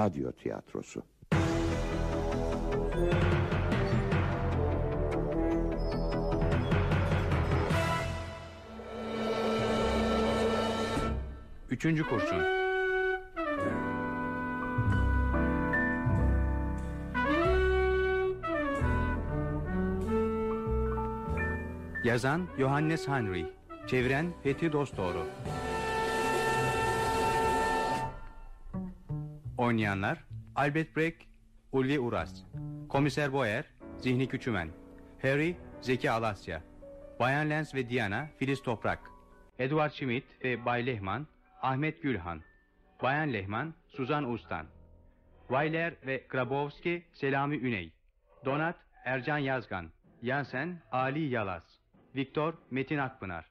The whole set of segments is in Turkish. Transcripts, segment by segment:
radyo tiyatrosu. Üçüncü kurşun. Yazan Johannes Henry Çeviren Fethi Dostoğru Oynayanlar Albert Breck Ulvi Uras Komiser Boyer Zihni Küçümen Harry Zeki Alasya Bayan Lens ve Diana Filiz Toprak Edward Schmidt ve Bay Lehman Ahmet Gülhan Bayan Lehman Suzan Ustan Weiler ve Grabowski Selami Üney Donat Ercan Yazgan Yansen Ali Yalaz Viktor Metin Akpınar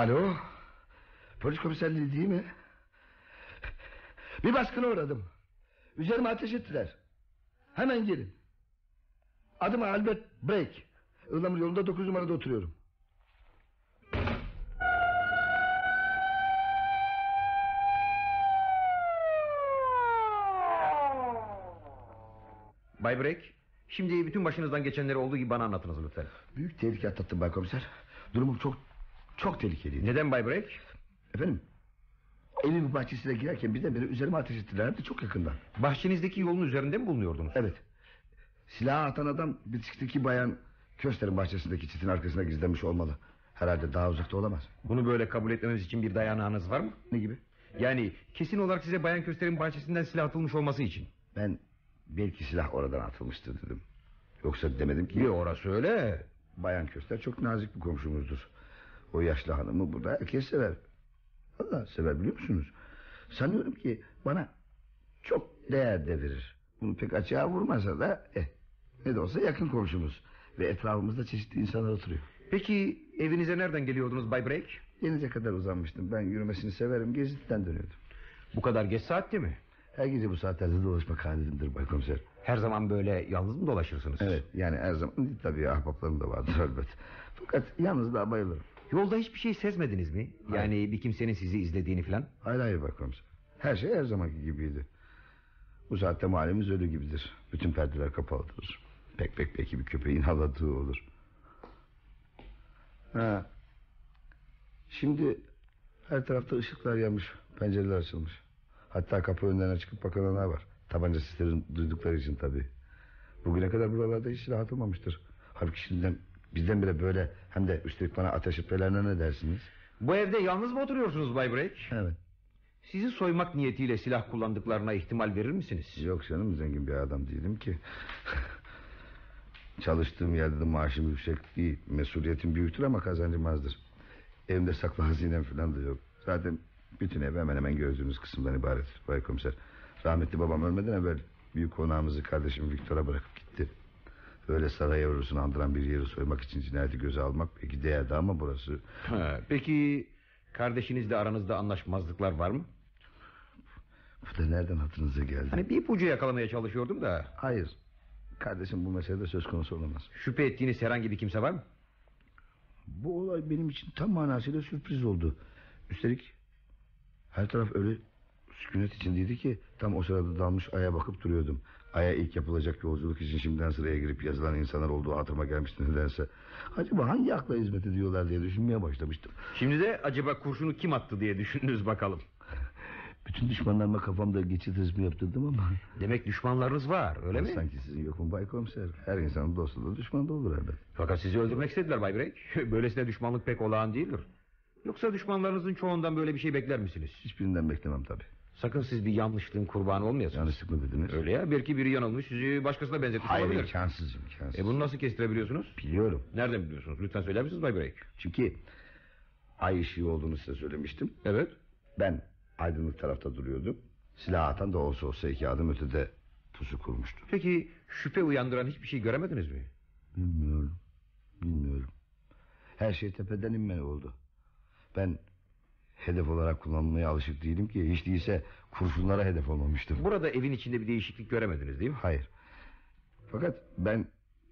Alo. Polis komiserliği değil mi? Bir baskına uğradım. Üzerime ateş ettiler. Hemen gelin. Adım Albert Break. Ilamur yolunda 9 numarada oturuyorum. Bay Break, şimdi bütün başınızdan geçenleri olduğu gibi bana anlatınız lütfen. Büyük tehlike atlattım Bay Komiser. Durumum çok çok tehlikeliydi. Neden Bay Break? Efendim? Evin bahçesine girerken birdenbire üzerime ateş ettiler. Hem de çok yakından. Bahçenizdeki yolun üzerinde mi bulunuyordunuz? Evet. Silahı atan adam bisikletteki bayan Köster'in bahçesindeki çitin arkasına gizlenmiş olmalı. Herhalde daha uzakta olamaz. Bunu böyle kabul etmemiz için bir dayanağınız var mı? Ne gibi? Yani kesin olarak size Bayan Köster'in bahçesinden silah atılmış olması için. Ben belki silah oradan atılmıştır dedim. Yoksa demedim ki... Bir orası öyle. Bayan Köster çok nazik bir komşumuzdur. O yaşlı hanımı burada herkes sever. Valla sever biliyor musunuz? Sanıyorum ki bana çok değer de verir. Bunu pek açığa vurmasa da eh, ne de olsa yakın komşumuz. Ve etrafımızda çeşitli insanlar oturuyor. Peki evinize nereden geliyordunuz Bay Break? Denize kadar uzanmıştım. Ben yürümesini severim. Gezintiden dönüyordum. Bu kadar geç saatte mi? Her gece bu saatlerde dolaşmak halimdir Bay Komiser. Her zaman böyle yalnız mı dolaşırsınız? Evet yani her zaman tabii ahbaplarım da vardır elbet. Fakat yalnız daha bayılırım. Yolda hiçbir şey sezmediniz mi? Yani bir kimsenin sizi izlediğini falan? Hayır hayır Komiser. Her şey her zamanki gibiydi. Bu saatte mahallemiz ölü gibidir. Bütün perdeler kapalıdır. Pek pek belki bir köpeğin haladığı olur. Ha. Şimdi her tarafta ışıklar yanmış. Pencereler açılmış. Hatta kapı önlerine çıkıp bakanlar var. Tabanca seslerini duydukları için tabii. Bugüne kadar buralarda hiç silah atılmamıştır. Halbuki şimdiden bizden bile böyle hem de üstelik bana ateş etmelerine ne dersiniz? Bu evde yalnız mı oturuyorsunuz Bay Break? Evet. Sizi soymak niyetiyle silah kullandıklarına ihtimal verir misiniz? Yok canım zengin bir adam değilim ki. Çalıştığım yerde de maaşım yüksek değil. Mesuliyetim büyüktür ama kazancım azdır. Evimde saklı hazinem falan da yok. Zaten bütün ev hemen hemen gördüğünüz kısımdan ibaret. Bay komiser. Rahmetli babam ölmeden evvel büyük konağımızı kardeşim Viktor'a bırakıp gitti. Öyle saray yavrusunu andıran bir yeri soymak için cinayeti göze almak peki değerdi ama burası... Ha, peki kardeşinizle aranızda anlaşmazlıklar var mı? Bu da nereden hatırınıza geldi? Hani bir ipucu yakalamaya çalışıyordum da. Hayır. Kardeşim bu meselede söz konusu olamaz. Şüphe ettiğiniz herhangi bir kimse var mı? Bu olay benim için tam manasıyla sürpriz oldu. Üstelik her taraf öyle sükunet içindeydi ki tam o sırada dalmış aya bakıp duruyordum. Aya ilk yapılacak yolculuk için şimdiden sıraya girip yazılan insanlar olduğu hatırıma gelmişti nedense. Acaba hangi akla hizmet ediyorlar diye düşünmeye başlamıştım. Şimdi de acaba kurşunu kim attı diye düşündünüz bakalım. Bütün düşmanlarıma kafamda geçit hızmı yaptırdım ama... Demek düşmanlarınız var öyle mi? Sanki sizin yok mu Bay Komiser? Her insanın dostu da düşman da olur elbet. Fakat sizi öldürmek istediler Bay Break. Böylesine düşmanlık pek olağan değildir. Yoksa düşmanlarınızın çoğundan böyle bir şey bekler misiniz? Hiçbirinden beklemem tabii. Sakın siz bir yanlışlığın kurbanı olmayasınız. Yanlışlık mı dediniz? Öyle ya belki biri yanılmış sizi başkasına benzetmiş Hayır olabilir. imkansız imkansız. E bunu nasıl kestirebiliyorsunuz? Biliyorum. Nereden biliyorsunuz? Lütfen söyler misiniz Bay Break? Çünkü ay ışığı olduğunu size söylemiştim. Evet. Ben aydınlık tarafta duruyordum. Silah atan da olsa olsa iki adım ötede pusu kurmuştu. Peki şüphe uyandıran hiçbir şey göremediniz mi? Bilmiyorum. Bilmiyorum. Her şey tepeden inme oldu. Ben hedef olarak kullanmaya alışık değilim ki. Hiç değilse kurşunlara hedef olmamıştım. Burada evin içinde bir değişiklik göremediniz değil mi? Hayır. Fakat ben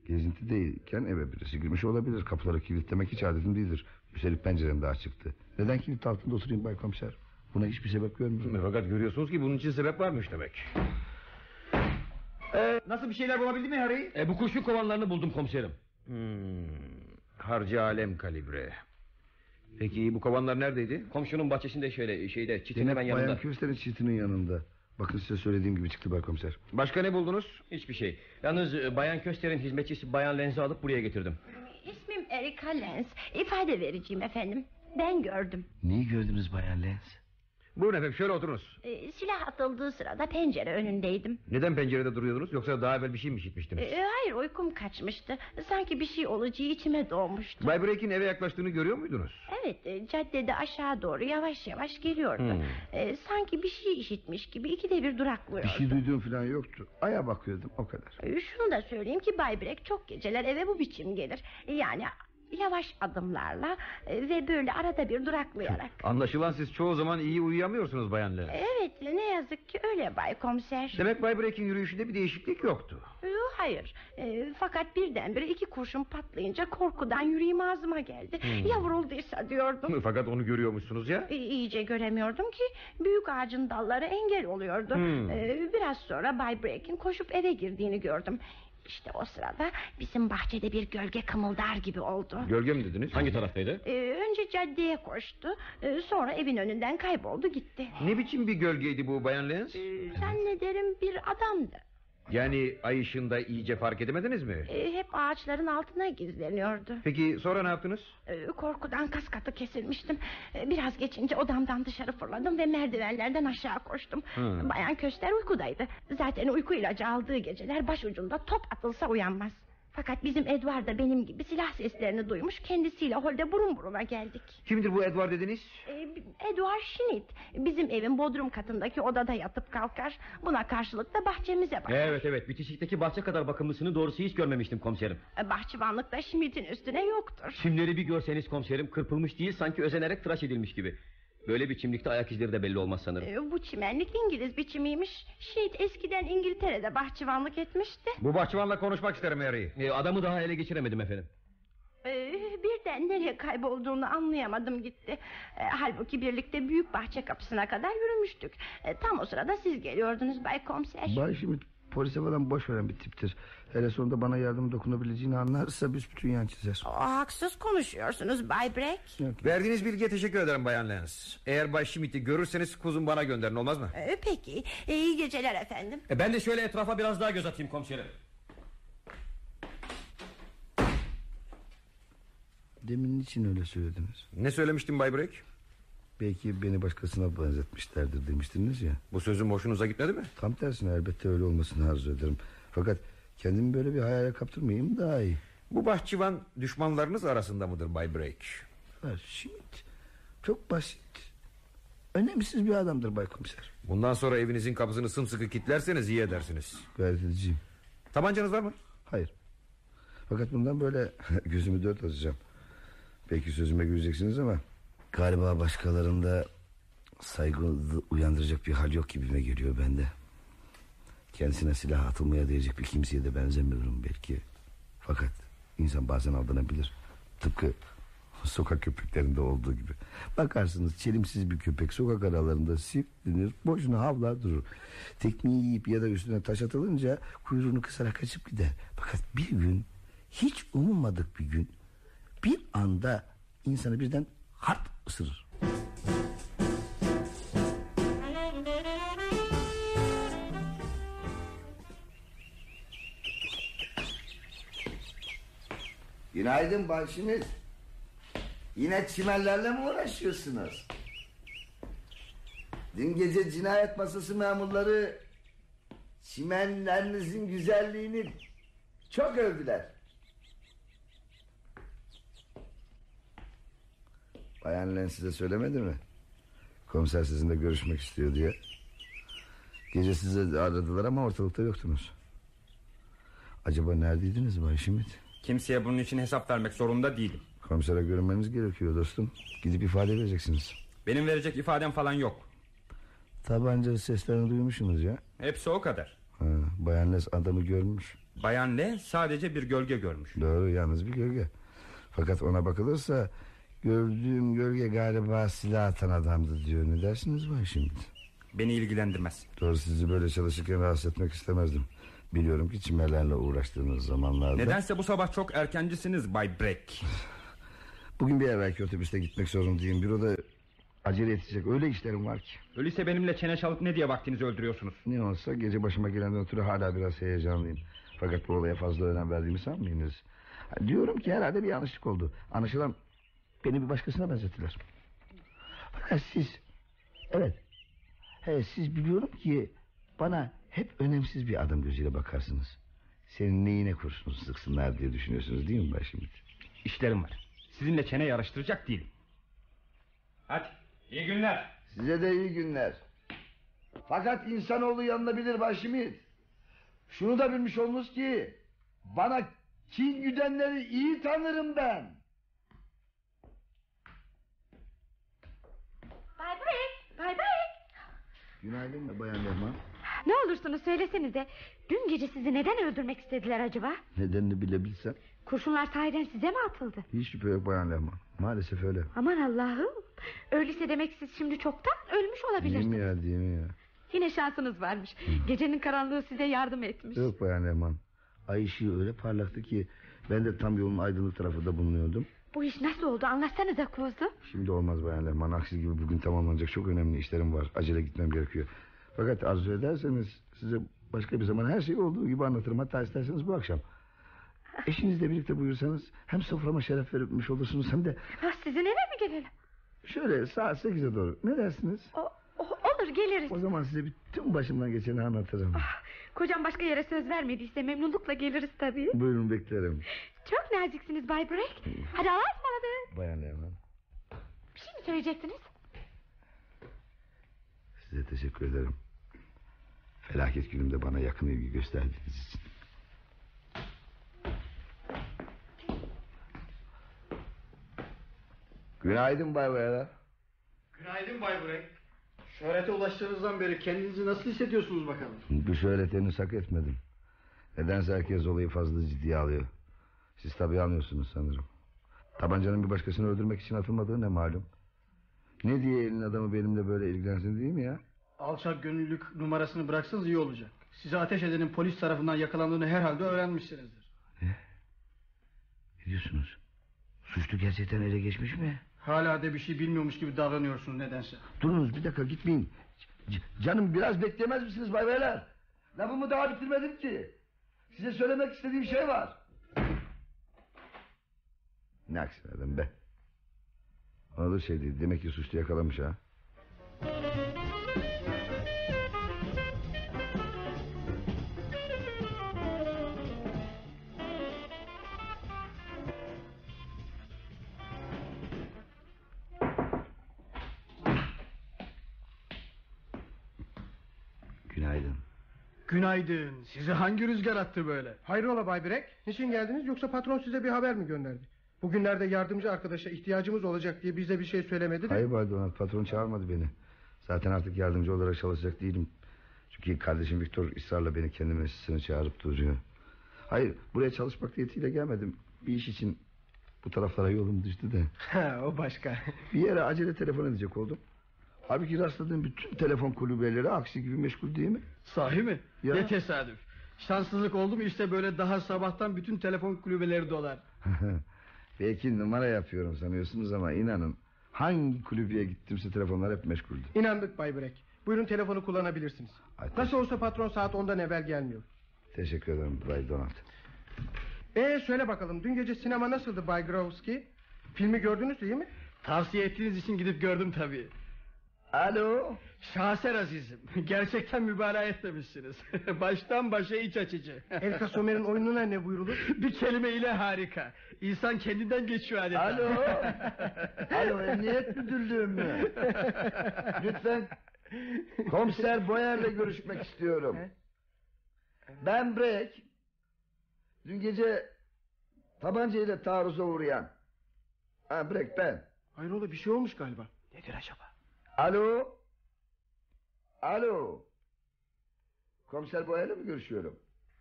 gezintideyken eve birisi girmiş olabilir. Kapıları kilitlemek hiç adetim değildir. Üstelik pencerem daha çıktı. Neden kilit altında oturayım Bay Komiser? Buna hiçbir sebep görmüyorum. Fakat görüyorsunuz ki bunun için sebep varmış demek. Ee, nasıl bir şeyler bulabildin mi Harry? E, bu kurşun kovanlarını buldum komiserim. Hmm, harcı alem kalibre. Peki bu kovanlar neredeydi? Komşunun bahçesinde şöyle şeyde çitin Demek hemen yanında. Bayan Köster'in çitinin yanında. Bakın size söylediğim gibi çıktı Bay Komiser. Başka ne buldunuz? Hiçbir şey. Yalnız e, Bayan Köster'in hizmetçisi Bayan Lenz'i alıp buraya getirdim. İsmim Erika Lenz. İfade vereceğim efendim. Ben gördüm. Neyi gördünüz Bayan Lenz? Buyurun efendim şöyle oturunuz. Ee, silah atıldığı sırada pencere önündeydim. Neden pencerede duruyordunuz yoksa daha evvel bir şey mi işitmiştiniz? Ee, hayır uykum kaçmıştı. Sanki bir şey olacağı içime doğmuştu. Bay Break'in eve yaklaştığını görüyor muydunuz? Evet e, caddede aşağı doğru yavaş yavaş geliyordu. Hmm. Ee, sanki bir şey işitmiş gibi ikide bir duraklıyordu. Bir şey duyduğum falan yoktu. Aya bakıyordum o kadar. Ee, Şunu da söyleyeyim ki Bay Brek çok geceler eve bu biçim gelir. Yani yavaş adımlarla e, ve böyle arada bir duraklayarak. Anlaşılan siz çoğu zaman iyi uyuyamıyorsunuz Bayan Lenz. Evet ne yazık ki öyle Bay Komiser. Demek Bay Break'in yürüyüşünde bir değişiklik yoktu. Hayır Ee, fakat birdenbire iki kurşun patlayınca korkudan yüreğim ağzıma geldi Ya vurulduysa diyordum Fakat onu görüyormuşsunuz ya. Ee, İyice göremiyordum ki Büyük ağacın dalları engel oluyordu Hmm. Ee, Biraz sonra Bay Break'in koşup eve girdiğini gördüm İşte o sırada bizim bahçede bir gölge kımıldar gibi oldu Gölge mi dediniz? Hangi taraftaydı? Ee, Önce caddeye koştu Ee, Sonra evin önünden kayboldu gitti Ne biçim bir gölgeydi bu Bayan Lenz? Ee, Zannederim bir adamdı Yani ay ışığında iyice fark edemediniz mi? Ee, Hep ağaçların altına gizleniyordu Peki sonra ne yaptınız? Ee, Korkudan kas katı kesilmiştim. Ee, Biraz geçince odamdan dışarı fırladım ve merdivenlerden aşağı koştum. Hı. Bayan Köster uykudaydı. Zaten uyku ilacı aldığı geceler başucunda top atılsa uyanmaz. Fakat bizim Edward da benim gibi silah seslerini duymuş. Kendisiyle holde burun buruna geldik. Kimdir bu Edward dediniz? Ee, Edward Schmidt bizim evin bodrum katındaki odada yatıp kalkar. Buna karşılık da bahçemize bakar. Evet evet bitişikteki bahçe kadar bakımlısını doğrusu hiç görmemiştim komiserim. Ee, Bahçıvanlıkta Schmidt'in üstüne yoktur. Çimleri bir görseniz komiserim kırpılmış değil sanki özenerek tıraş edilmiş gibi. Böyle bir çimlikte ayak izleri de belli olmaz sanırım. Ee, Bu çimenlik İngiliz biçimiymiş. Şehit eskiden İngiltere'de bahçıvanlık etmişti. Bu bahçıvanla konuşmak isterim Harry. E, adamı daha ele geçiremedim efendim. Ee, birden nereye kaybolduğunu anlayamadım gitti. Ee, halbuki birlikte büyük bahçe kapısına kadar yürümüştük. Ee, tam o sırada siz geliyordunuz Bay Komiser. Bay şimdi polise falan boş veren bir tiptir. Hele sonunda bana yardım dokunabileceğini anlarsa büsbütün yan çizer. O, haksız konuşuyorsunuz Bay Breck. Verdiğiniz bilgiye teşekkür ederim Bayan Lenz. Eğer Bay Schmidt'i görürseniz kuzum bana gönderin olmaz mı? Ee, peki iyi geceler efendim. E, ben de şöyle etrafa biraz daha göz atayım komiserim. Demin için öyle söylediniz? Ne söylemiştim Bay Break? Belki beni başkasına benzetmişlerdir demiştiniz ya. Bu sözüm hoşunuza gitmedi mi? Tam tersine elbette öyle olmasını arzu ederim. Fakat kendimi böyle bir hayale kaptırmayayım daha iyi. Bu bahçıvan düşmanlarınız arasında mıdır Bay Break? Schmidt çok basit. Önemsiz bir adamdır Bay Komiser. Bundan sonra evinizin kapısını sımsıkı kilitlerseniz iyi edersiniz. Gayret edeceğim. Tabancanız var mı? Hayır. Fakat bundan böyle gözümü dört açacağım. Belki sözüme güleceksiniz ama... ...galiba başkalarında saygı uyandıracak bir hal yok gibime geliyor bende. Kendisine silah atılmaya diyecek bir kimseye de benzemiyorum belki. Fakat insan bazen aldanabilir. Tıpkı sokak köpeklerinde olduğu gibi. Bakarsınız çelimsiz bir köpek sokak aralarında sirtlenir, boşuna havlar durur. Tekmeyi yiyip ya da üstüne taş atılınca kuyruğunu kısarak kaçıp gider. Fakat bir gün hiç umulmadık bir gün bir anda insanı birden hart ısırır. Günaydın Schmidt. Yine çimenlerle mi uğraşıyorsunuz? Dün gece cinayet masası memurları çimenlerinizin güzelliğini çok övdüler. Bayan Len size söylemedi mi? Komiser sizinle görüşmek istiyor diye. Gece sizi aradılar ama ortalıkta yoktunuz. Acaba neredeydiniz Bay Şimit? Kimseye bunun için hesap vermek zorunda değilim. Komisere görünmeniz gerekiyor dostum. Gidip ifade vereceksiniz. Benim verecek ifadem falan yok. Tabanca seslerini duymuşsunuz ya. Hepsi o kadar. Ha, Bayan Les adamı görmüş. Bayan Le sadece bir gölge görmüş. Doğru yalnız bir gölge. Fakat ona bakılırsa gördüğüm gölge galiba silah atan adamdı diyor. Ne dersiniz Bay Şimit? Beni ilgilendirmez. Doğru sizi böyle çalışırken rahatsız etmek istemezdim. Biliyorum ki çimelerle uğraştığınız zamanlarda... Nedense bu sabah çok erkencisiniz Bay Breck. Bugün bir evvelki otobüste gitmek zorundayım. Büroda acele edecek öyle işlerim var ki. Öyleyse benimle çene çalıp ne diye vaktinizi öldürüyorsunuz? Ne olsa gece başıma gelenden ötürü hala biraz heyecanlıyım. Fakat bu olaya fazla önem verdiğimi sanmayınız. Diyorum ki herhalde bir yanlışlık oldu. Anlaşılan beni bir başkasına benzettiler. Fakat siz... Evet. He, siz biliyorum ki bana hep önemsiz bir adam gözüyle bakarsınız. Senin neyine kurşun sıksınlar diye düşünüyorsunuz değil mi Bay Şimit? İşlerim var. Sizinle çene yarıştıracak değilim. Hadi iyi günler. Size de iyi günler. Fakat insanoğlu yanılabilir Bay Şimit. Şunu da bilmiş olunuz ki... ...bana kin güdenleri iyi tanırım ben. Bay Break, Bay Break. Günaydın Bayan Lehman. Ne olursunuz söylesenize. Dün gece sizi neden öldürmek istediler acaba? Nedenini bilebilsem. Kurşunlar sahiden size mi atıldı? Hiç şüphe yok Bayan Lehman. Maalesef öyle. Aman Allah'ım. Öyleyse demek siz şimdi çoktan ölmüş Değil olabilirsiniz. mi ya değil mi ya? Yine şansınız varmış. Gecenin karanlığı size yardım etmiş. Yok Bayan Lehman. Ay ışığı öyle parlaktı ki... ...ben de tam yolun aydınlık tarafında bulunuyordum. Bu iş nasıl oldu anlatsanıza kuzu. Şimdi olmaz Bayan Lehman. Aksi gibi bugün tamamlanacak çok önemli işlerim var. Acele gitmem gerekiyor. Fakat arzu ederseniz size başka bir zaman her şeyi olduğu gibi anlatırım. Hatta isterseniz bu akşam. Eşinizle birlikte buyursanız hem soframa şeref vermiş olursunuz hem de Ha, sizin eve mi gelelim? şöyle saat 8'e doğru. Ne dersiniz? O, o- olur geliriz. O zaman size bütün başımdan geçeni anlatırım. Kocam başka yere söz vermediyse memnunlukla geliriz tabii. Buyurun beklerim. Çok naziksiniz Bay Break. Hadi Allah'a ısmarladık. Bayan Lehman. Bir şey mi söyleyecektiniz? Size teşekkür ederim. Felaket günümde bana yakın ilgi gösterdiğiniz için. Günaydın Bay Bayalar. Günaydın Bay Break. Şöhrete ulaştığınızdan beri kendinizi nasıl hissediyorsunuz bakalım? Bu şöhret henüz hak etmedim. Nedense herkes olayı fazla ciddiye alıyor. Siz tabii anlıyorsunuz sanırım. Tabancanın bir başkasını öldürmek için atılmadığı ne malum. Ne diye elin adamı benimle böyle ilgilensin değil mi ya? Alçak gönüllülük numarasını bıraksanız iyi olacak. Size ateş edenin polis tarafından yakalandığını herhalde öğrenmişsinizdir. Ne diyorsunuz? Suçlu gerçekten ele geçmiş mi? Hala da bir şey bilmiyormuş gibi davranıyorsunuz nedense. Durunuz bir dakika gitmeyin. C- canım biraz bekleyemez misiniz Bay Beyler? Lafımı daha bitirmedim ki. Size söylemek istediğim şey var. Ne aksine adam be. Olur şey değil. Demek ki suçlu yakalamış ha. Günaydın. Günaydın. Sizi hangi rüzgar attı böyle? Hayrola Bay Birek? Niçin geldiniz yoksa patron size bir haber mi gönderdi? Bugünlerde yardımcı arkadaşa ihtiyacımız olacak diye bize bir şey söylemedi de. Hayır Bay Donat patron çağırmadı beni. Zaten artık yardımcı olarak çalışacak değilim. Çünkü kardeşim Viktor ısrarla beni kendi mesleğine çağırıp duruyor. Hayır buraya çalışmak niyetiyle gelmedim. Bir iş için bu taraflara yolum düştü de. Ha, o başka. Bir yere acele telefon edecek oldum. Halbuki rastladığım bütün telefon kulübeleri aksi gibi meşgul değil mi? Sahi mi? Ya. Ne tesadüf. Şanssızlık oldu mu işte böyle daha sabahtan bütün telefon kulübeleri dolar. Belki numara yapıyorum sanıyorsunuz ama inanın hangi kulübeye gittimse telefonlar hep meşguldü. İnandık Bay Birek. Buyurun telefonu kullanabilirsiniz. Ay, Nasıl olsa patron saat 10'dan evvel gelmiyor. Teşekkür ederim Bay Donat. Ee söyle bakalım dün gece sinema nasıldı Bay Grovski? Filmi gördünüz değil mi? Tavsiye ettiğiniz için gidip gördüm tabii. Alo. Şaser azizim. Gerçekten mübalağa etmemişsiniz. Baştan başa iç açıcı. El Casomer'in oyununa ne buyrulur? Bir kelime ile harika. İnsan kendinden geçiyor adeta. Alo. Alo emniyet müdürlüğü mü? Lütfen. Komiser Boyer'le görüşmek istiyorum. Ben Break. Dün gece tabancayla taarruza uğrayan. Ha Break ben. Hayrola bir şey olmuş galiba. Nedir acaba? Alo. Alo. Komiser Boyer'le mi görüşüyorum?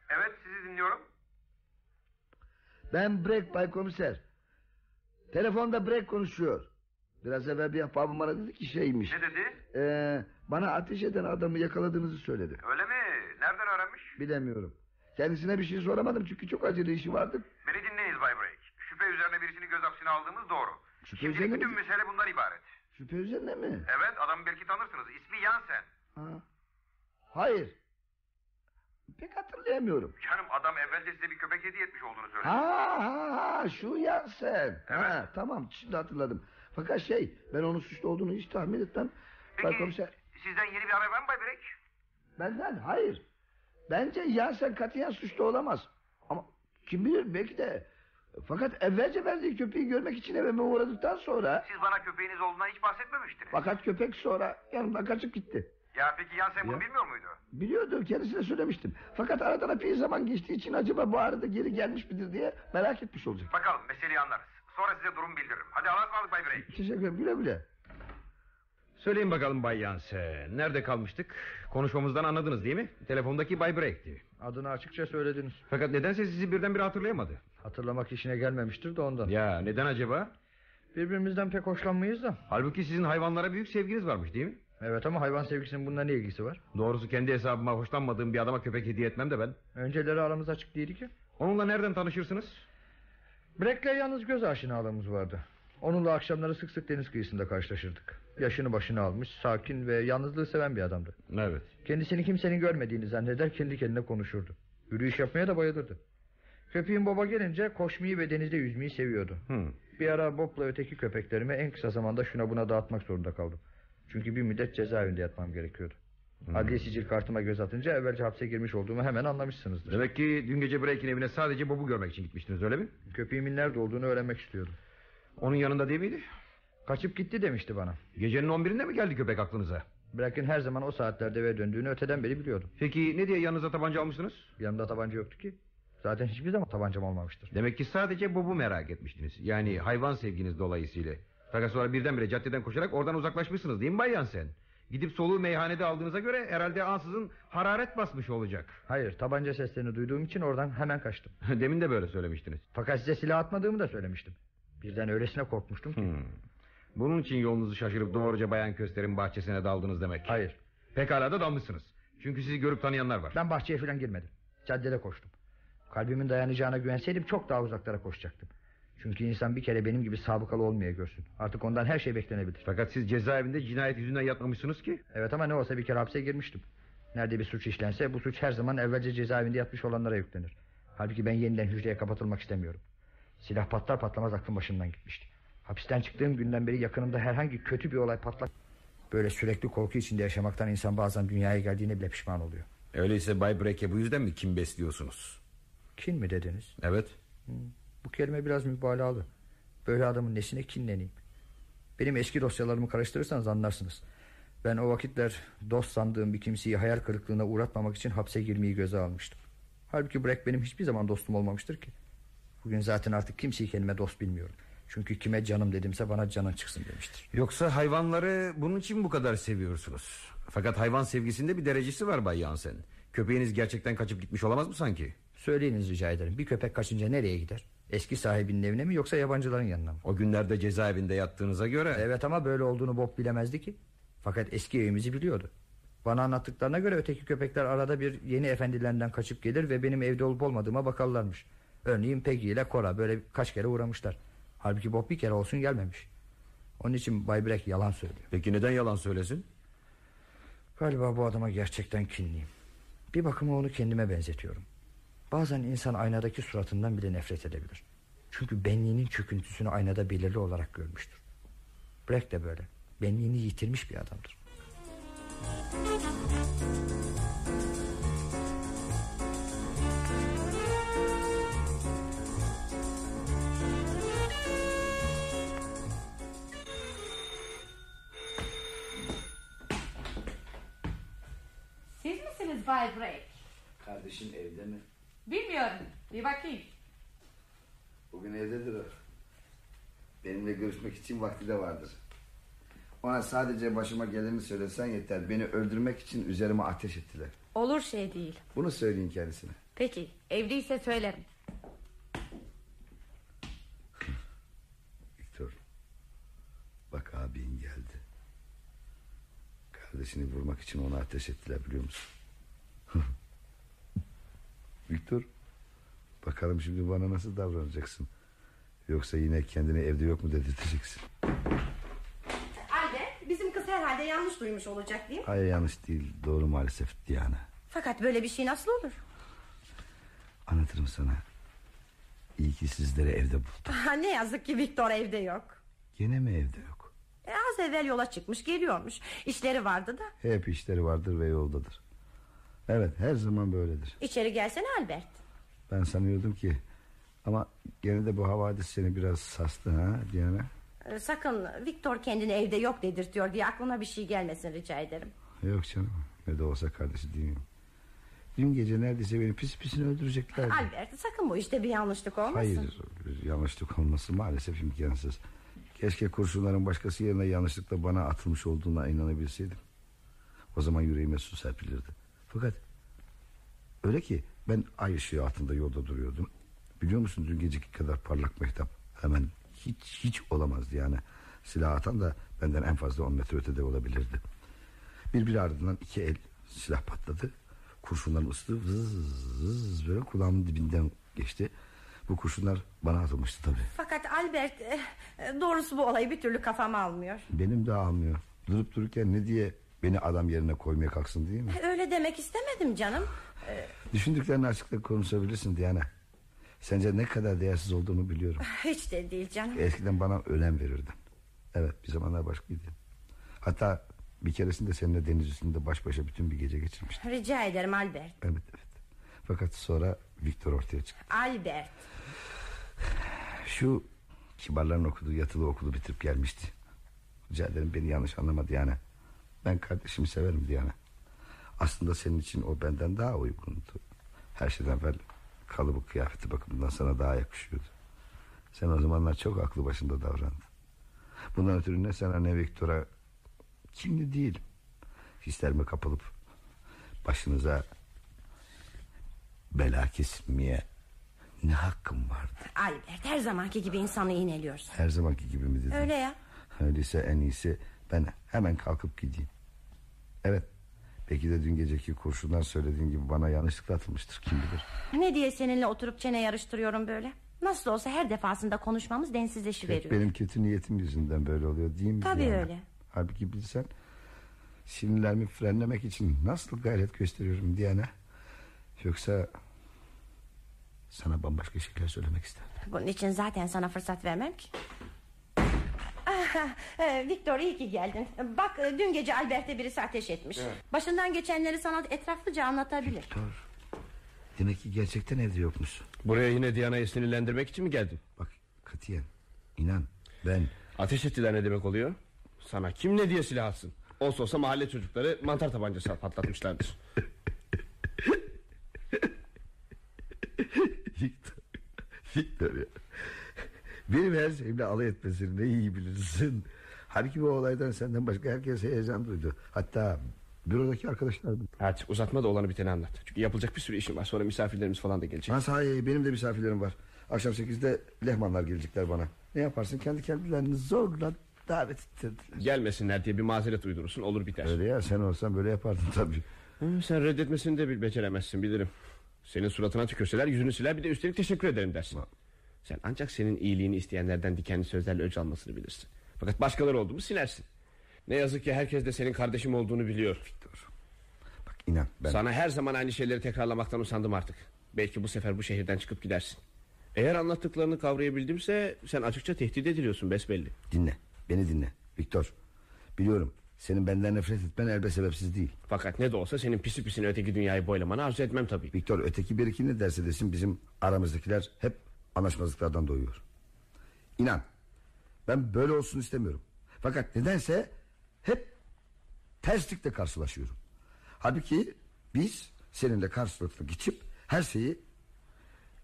Evet sizi dinliyorum. Ben Break Bay Komiser. Telefonda Break konuşuyor. Biraz evvel bir ahbabım bana dedi ki şeymiş. Ne dedi? Ee, bana ateş eden adamı yakaladığınızı söyledi. Öyle mi? Nereden öğrenmiş? Bilemiyorum. Kendisine bir şey soramadım çünkü çok acele işi vardı. Beni dinleyiniz Bay Break. Şüphe üzerine birisini gözaltına aldığımız doğru. Şüphe Şimdilik bütün mesele bundan ibaret. Şüphe üzerine mi? Evet adamı belki tanırsınız. İsmi Yansen. Ha. Hayır. Pek hatırlayamıyorum. Canım adam evvelce size bir köpek hediye etmiş olduğunu söyledi. Ha ha ha şu Yansen. Evet. Ha, tamam şimdi hatırladım. Fakat şey ben onun suçlu olduğunu hiç tahmin etmem. Bay Peki Komiser sizden yeni bir haber var mı Bay Break? benden hayır. Bence Yansen katiyen suçlu olamaz. Ama kim bilir belki de. Fakat evvelce verdiği köpeği görmek için evime uğradıktan sonra... Siz bana köpeğiniz olduğundan hiç bahsetmemiştiniz. Fakat köpek sonra yanımdan kaçıp gitti. Ya peki Yansen bunu Ya. bilmiyor muydu? Biliyordu kendisine söylemiştim. Fakat aradan epey zaman geçtiği için acaba bu arada geri gelmiş midir diye merak etmiş olacak. Bakalım meseleyi anlarız. Sonra size durum bildiririm. Hadi Allah'a ısmarladık Bay Break. Teşekkür ederim güle güle. Söyleyin bakalım Bay Yansen. Nerede kalmıştık? Konuşmamızdan anladınız değil mi? Telefondaki Bay Break'ti. Adını açıkça söylediniz. Fakat nedense sizi birdenbire hatırlayamadı. Hatırlamak işine gelmemiştir de ondan. Ya neden acaba? Birbirimizden pek hoşlanmayız da. Halbuki sizin hayvanlara büyük sevginiz varmış değil mi? Evet ama hayvan sevgisinin bununla ne ilgisi var? Doğrusu kendi hesabıma hoşlanmadığım bir adama köpek hediye etmem de ben. Önceleri aramız açık değildi ki. Onunla nereden tanışırsınız? Breck'le yalnız göz aşinalığımız vardı. Onunla akşamları sık sık deniz kıyısında karşılaşırdık. Yaşını başına almış, sakin ve yalnızlığı seven bir adamdı. Evet. Kendisini kimsenin görmediğini zanneder kendi kendine konuşurdu. Yürüyüş yapmaya da bayılırdı. Köpeğin baba gelince koşmayı ve denizde yüzmeyi seviyordu. Hı. Bir ara Bob'la öteki köpeklerimi en kısa zamanda şuna buna dağıtmak zorunda kaldım. Çünkü bir müddet cezaevinde yatmam gerekiyordu. Adliye sicil kartıma göz atınca evvelce hapse girmiş olduğumu hemen anlamışsınızdır. Demek ki dün gece Break'in evine sadece Bob'u görmek için gitmiştiniz öyle mi? Köpeğimin nerede olduğunu öğrenmek istiyordum. Onun yanında değil miydi? Kaçıp gitti demişti bana. Gecenin 11'inde mi geldi köpek aklınıza? Breck'in her zaman o saatlerde eve döndüğünü öteden beri biliyordum. Peki ne diye yanınıza tabanca almıştınız? Yanımda tabanca yoktu ki. Zaten hiçbir zaman tabancam olmamıştır. Demek ki sadece Bob'u merak etmiştiniz. Yani hayvan sevginiz dolayısıyla. Fakat sonra birdenbire caddeden koşarak oradan uzaklaşmışsınız değil mi Bay Yansen? Gidip soluğu meyhanede aldığınıza göre herhalde ansızın hararet basmış olacak. Hayır tabanca seslerini duyduğum için oradan hemen kaçtım. Demin de böyle söylemiştiniz. Fakat size silah atmadığımı da söylemiştim. Birden öylesine korkmuştum ki. Hmm. Bunun için yolunuzu şaşırıp doğruca Bayan Köster'in bahçesine daldınız demek. Hayır Pekala da dalmışsınız. Çünkü sizi görüp tanıyanlar var. ben bahçeye falan girmedim. Caddede koştum. Kalbimin dayanacağına güvenseydim çok daha uzaklara koşacaktım. Çünkü insan bir kere benim gibi sabıkalı olmaya görsün. Artık ondan her şey beklenebilir. Fakat siz cezaevinde cinayet yüzünden yatmamışsınız ki. Evet ama ne olsa bir kere hapse girmiştim. Nerede bir suç işlense bu suç her zaman evvelce cezaevinde yatmış olanlara yüklenir. Halbuki ben yeniden hücreye kapatılmak istemiyorum. Silah patlar patlamaz aklım başımdan gitmişti. Hapisten çıktığım günden beri yakınımda herhangi kötü bir olay patlak... Böyle sürekli korku içinde yaşamaktan insan bazen dünyaya geldiğine bile pişman oluyor. Öyleyse Bay Breck'e bu yüzden mi kim besliyorsunuz? Kin mi dediniz? Evet. Bu kelime biraz mübalağalı. Böyle adamın nesine kinleneyim? Benim eski dosyalarımı karıştırırsanız anlarsınız. Ben o vakitler dost sandığım bir kimseyi hayal kırıklığına uğratmamak için hapse girmeyi göze almıştım. Halbuki Breck benim hiçbir zaman dostum olmamıştır ki. Bugün zaten artık kimseyi kendime dost bilmiyorum. Çünkü kime canım dedimse bana canın çıksın demiştir. Yoksa hayvanları bunun için bu kadar seviyorsunuz. Fakat hayvan sevgisinde bir derecesi var Bay Yansen. Köpeğiniz gerçekten kaçıp gitmiş olamaz mı sanki? Söyleyiniz rica ederim. Bir köpek kaçınca nereye gider? Eski sahibinin evine mi yoksa yabancıların yanına mı? O günlerde cezaevinde yattığınıza göre... Evet ama böyle olduğunu Bob bilemezdi ki. Fakat eski evimizi biliyordu. Bana anlattıklarına göre öteki köpekler arada bir yeni efendilerinden kaçıp gelir ve benim evde olup olmadığıma bakarlarmış. Örneğin Peggy ile Cora böyle kaç kere uğramışlar. Halbuki Bob bir kere olsun gelmemiş. Onun için Bay Breck yalan söylüyor. Peki neden yalan söylesin? Galiba bu adama gerçekten kinliyim. Bir bakıma onu kendime benzetiyorum. Bazen insan aynadaki suratından bile nefret edebilir. Çünkü benliğinin çöküntüsünü aynada belirli olarak görmüştür. Breck de böyle. Benliğini yitirmiş bir adamdır. Siz Break? Kardeşin evde mi? Bilmiyorum. Bir bakayım. Bugün evdedir o. Benimle görüşmek için vakti de vardır. Ona sadece başıma geleni söylesen yeter. Beni öldürmek için üzerime ateş ettiler. Olur şey değil. Bunu söyleyin kendisine. Peki evliyse söylerim. Viktor. Bak abin geldi. Kardeşini vurmak için ona ateş ettiler biliyor musun? Viktor. Bakalım şimdi bana nasıl davranacaksın? Yoksa yine kendini evde yok mu dedirteceksin? Albert bizim kız herhalde yanlış duymuş olacak değil mi? Hayır yanlış değil. Doğru maalesef Diana. Fakat böyle bir şey nasıl olur? Anlatırım sana. İyi ki sizleri evde buldum. Ah, ne yazık ki Victor evde yok. Gene mi evde yok? E, az evvel yola çıkmış geliyormuş. İşleri vardı da. Hep işleri vardır ve yoldadır. Evet her zaman böyledir. İçeri gelsene Albert. Ben sanıyordum ki... Ama gene de bu havadis seni biraz sastı ha Diana. E, sakın Victor kendini evde yok dedirtiyor diye aklına bir şey gelmesin rica ederim. Yok canım ne de olsa kardeşi değil miyim? Dün gece neredeyse beni pis pisini öldüreceklerdi. Albert sakın bu işte bir yanlışlık olmasın. Hayır yanlışlık olması maalesef imkansız. Keşke kurşunların başkası yerine yanlışlıkla bana atılmış olduğuna inanabilseydim. O zaman yüreğime su serpilirdi. Fakat öyle ki ben ay ışığı altında yolda duruyordum. Biliyor musun dün geceki kadar parlak mehtap hemen hiç hiç olamazdı yani. Silah atan da benden en fazla 10 metre ötede olabilirdi. Birbiri ardından iki el silah patladı. Kurşunların ıslığı vız vız böyle kulağımın dibinden geçti. Bu kurşunlar bana atılmıştı tabii. Fakat Albert e, e, doğrusu bu olayı bir türlü kafama almıyor. Benim de almıyor. Durup dururken ne diye beni adam yerine koymaya kalksın değil mi? E, Öyle demek istemedim canım. Düşündüklerini açıkça konuşabilirsin Diana. Sence ne kadar değersiz olduğunu biliyorum. Hiç de değil canım. Eskiden bana önem verirdin. Evet bir zamanlar başkaydı. Hatta bir keresinde seninle deniz üstünde baş başa bütün bir gece geçirmiştim. Rica ederim Albert. Evet evet. Fakat sonra Victor ortaya çıktı. Albert. Şu kibarların okuduğu yatılı okulu bitirip gelmişti. Rica ederim beni yanlış anlama Diana. Ben kardeşimi severim Diana. Aslında senin için o benden daha uygundu. Her şeyden evvel kalıbı kıyafeti bakımından sana daha yakışıyordu. Sen o zamanlar çok aklı başında davrandın. Bundan ötürü ne sana ne Victor'a kimli değil. Hislerime kapılıp başınıza bela kesmeye ne hakkım vardı? Albert her zamanki gibi insanı iğneliyorsun. Her zamanki gibi mi dedin? Öyle ya. Öyleyse en iyisi ben hemen kalkıp gideyim. Evet. Belki de dün geceki kurşunlar söylediğin gibi bana yanlışlıkla atılmıştır kim bilir. Ne diye seninle oturup çene yarıştırıyorum böyle? Nasıl olsa her defasında konuşmamız Hep densizleşiveriyor. benim kötü niyetim yüzünden böyle oluyor değil mi? Tabii Diana? öyle. Halbuki bilsen sinirlerimi frenlemek için nasıl gayret gösteriyorum Diana. Yoksa sana bambaşka şeyler söylemek isterdim. Bunun için zaten sana fırsat vermem ki. Ah, e, Victor iyi ki geldin. Bak e, dün gece Albert'e birisi ateş etmiş. Başından geçenleri sana etraflıca anlatabilir. Victor. Demek ki gerçekten evde yokmuş. Buraya yine Diana'yı sinirlendirmek için mi geldin? Bak katiyen inan ben Ateş ettiler ne demek oluyor? Sana kim ne diye silah atsın? Olsa olsa mahalle çocukları mantar tabancası patlatmışlardır. Victor, Victor ya. Benim her şeyimle alay etmesini ne iyi bilirsin. Halbuki bu olaydan senden başka herkes heyecan duydu. Hatta bürodaki arkadaşlar. Hadi uzatma da olanı biteni anlat. Çünkü yapılacak bir sürü işim var. Sonra misafirlerimiz falan da gelecek. Ha sahi benim de misafirlerim var. Akşam sekizde lehmanlar gelecekler bana. Ne yaparsın kendi kendilerini zorla davet ettirdiler. Gelmesinler diye bir mazeret uydurursun olur biter. Öyle ya sen olsan böyle yapardın tabii. Hı, sen reddetmesini de bil beceremezsin bilirim. Senin suratına tükürseler yüzünü siler bir de üstelik teşekkür ederim dersin. Sen ancak senin iyiliğini isteyenlerden dikenli sözlerle öc almasını bilirsin. Fakat başkaları oldu mu silersin. Ne yazık ki herkes de senin kardeşim olduğunu biliyor. Bak inan ben... Sana her zaman aynı şeyleri tekrarlamaktan usandım artık. Belki bu sefer bu şehirden çıkıp gidersin. Eğer anlattıklarını kavrayabildimse sen açıkça tehdit ediliyorsun besbelli. Dinle beni dinle Viktor. Biliyorum senin benden nefret etmen elbet sebepsiz değil. Fakat ne de olsa senin pisi pisine öteki dünyayı boylamanı arzu etmem tabii. Viktor öteki bir iki ne derse desin bizim aramızdakiler hep anlaşmazlıklardan doğuyor. İnan ben böyle olsun istemiyorum. Fakat nedense hep terslikle karşılaşıyorum. Halbuki biz seninle karşılıklı geçip her şeyi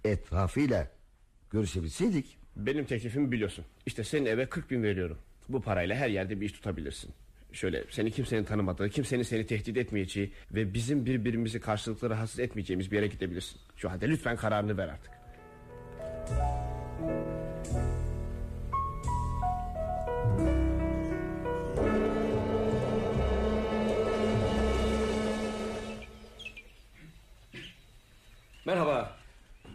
etrafıyla görüşebilseydik. Benim teklifimi biliyorsun. İşte senin eve 40 bin veriyorum. Bu parayla her yerde bir iş tutabilirsin. Şöyle seni kimsenin tanımadığı, kimsenin seni tehdit etmeyeceği ve bizim birbirimizi karşılıklı rahatsız etmeyeceğimiz bir yere gidebilirsin. Şu halde lütfen kararını ver artık. Merhaba.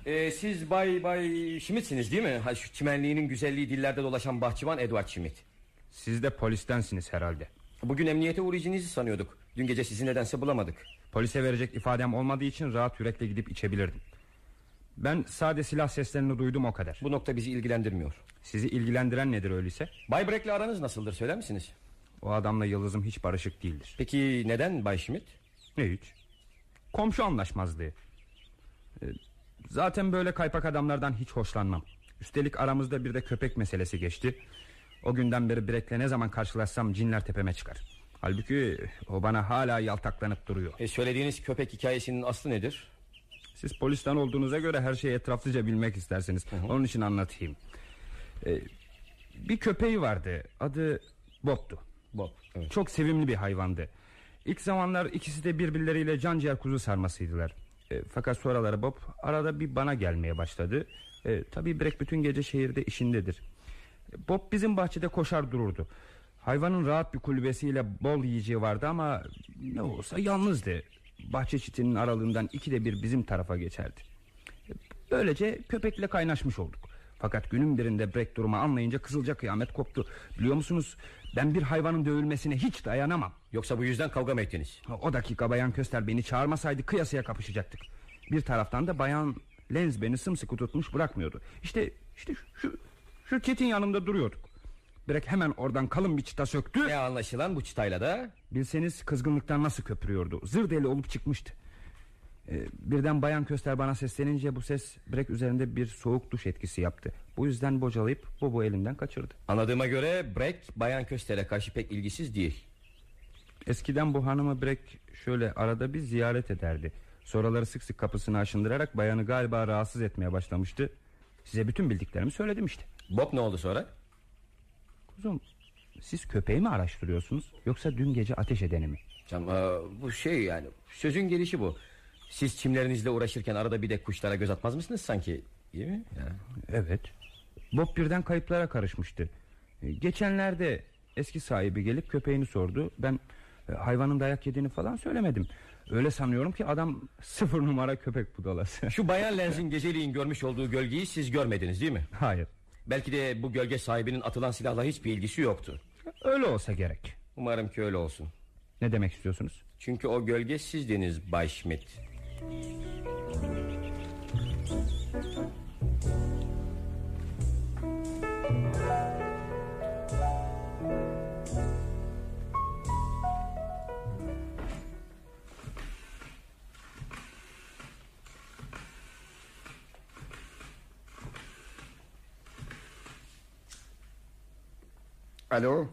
Ee, siz Bay Bay Schmidt'siniz değil mi? Ha, şu çimenliğinin güzelliği dillerde dolaşan bahçıvan Edward Schmidt. Siz de polistensiniz herhalde. Bugün emniyete uğrayacağınızı sanıyorduk. Dün gece sizi nedense bulamadık. Polise verecek ifadem olmadığı için rahat yürekle gidip içebilirdim. Ben sade silah seslerini duydum o kadar. Bu nokta bizi ilgilendirmiyor. Sizi ilgilendiren nedir öyleyse? Bay Breck'le aranız nasıldır söyler misiniz? O adamla Yıldız'ım hiç barışık değildir. Peki neden Bay Schmidt? Ne hiç? Komşu anlaşmazlığı. Ee, Zaten böyle kaypak adamlardan hiç hoşlanmam. Üstelik aramızda bir de köpek meselesi geçti. O günden beri Breck'le ne zaman karşılaşsam cinler tepeme çıkar. Halbuki o bana hala yaltaklanıp duruyor. E, söylediğiniz köpek hikayesinin aslı nedir? Siz polisten olduğunuza göre her şeyi etraflıca bilmek istersiniz. Hı hı. Onun için anlatayım. Ee, bir köpeği vardı. Adı Bob'tu. Bob. Evet. Çok sevimli bir hayvandı. İlk zamanlar ikisi de birbirleriyle can ciğer kuzu sarmasıydılar. E, fakat sonraları Bob arada bir bana gelmeye başladı. E, tabii Breck bütün gece şehirde işindedir. E, Bob bizim bahçede koşar dururdu. Hayvanın rahat bir kulübesiyle bol yiyeceği vardı ama ne olsa yalnızdı. Bahçe çitinin aralığından ikide bir bizim tarafa geçerdi. Böylece köpekle kaynaşmış olduk. Fakat günün birinde Breck durumu anlayınca kızılca kıyamet koptu. Biliyor musunuz ben bir hayvanın dövülmesine hiç dayanamam. Yoksa bu yüzden kavga mı ettiniz? O dakika Bayan Köster beni çağırmasaydı kıyasıya kapışacaktık. Bir taraftan da Bayan Lenz beni sımsıkı tutmuş bırakmıyordu. İşte işte şu şu çetin yanında duruyorduk. Breck hemen oradan kalın bir çıta söktü. Ne anlaşılan bu çıtayla da? Bilseniz kızgınlıktan nasıl köpürüyordu. Zır deli olup çıkmıştı. Ee, birden Bayan Köster bana seslenince bu ses Breck üzerinde bir soğuk duş etkisi yaptı. Bu yüzden bocalayıp Bob'u elinden kaçırdı. Anladığıma göre Breck Bayan Köster'e karşı pek ilgisiz değil. Eskiden bu hanımı Breck şöyle arada bir ziyaret ederdi. Sonraları sık sık kapısını aşındırarak bayanı galiba rahatsız etmeye başlamıştı. Size bütün bildiklerimi söyledim işte. Bob ne oldu sonra? Kuzum siz köpeği mi araştırıyorsunuz yoksa dün gece ateş edeni mi? Canım, aa, bu şey yani sözün gelişi bu. Siz çimlerinizle uğraşırken arada bir de kuşlara göz atmaz mısınız sanki? Değil mi? Ya. Evet. Bob birden kayıplara karışmıştı. E, Geçenlerde eski sahibi gelip köpeğini sordu. Ben e, hayvanın dayak yediğini falan söylemedim. Öyle sanıyorum ki adam sıfır numara köpek budalası. Şu Bayan Lenz'in geceliğin görmüş olduğu gölgeyi siz görmediniz değil mi? Hayır. Belki de bu gölge sahibinin atılan silahla hiçbir ilgisi yoktu. Öyle olsa gerek. Umarım ki öyle olsun. Ne demek istiyorsunuz? Çünkü o gölge sizdiniz Bay Schmidt. Alo.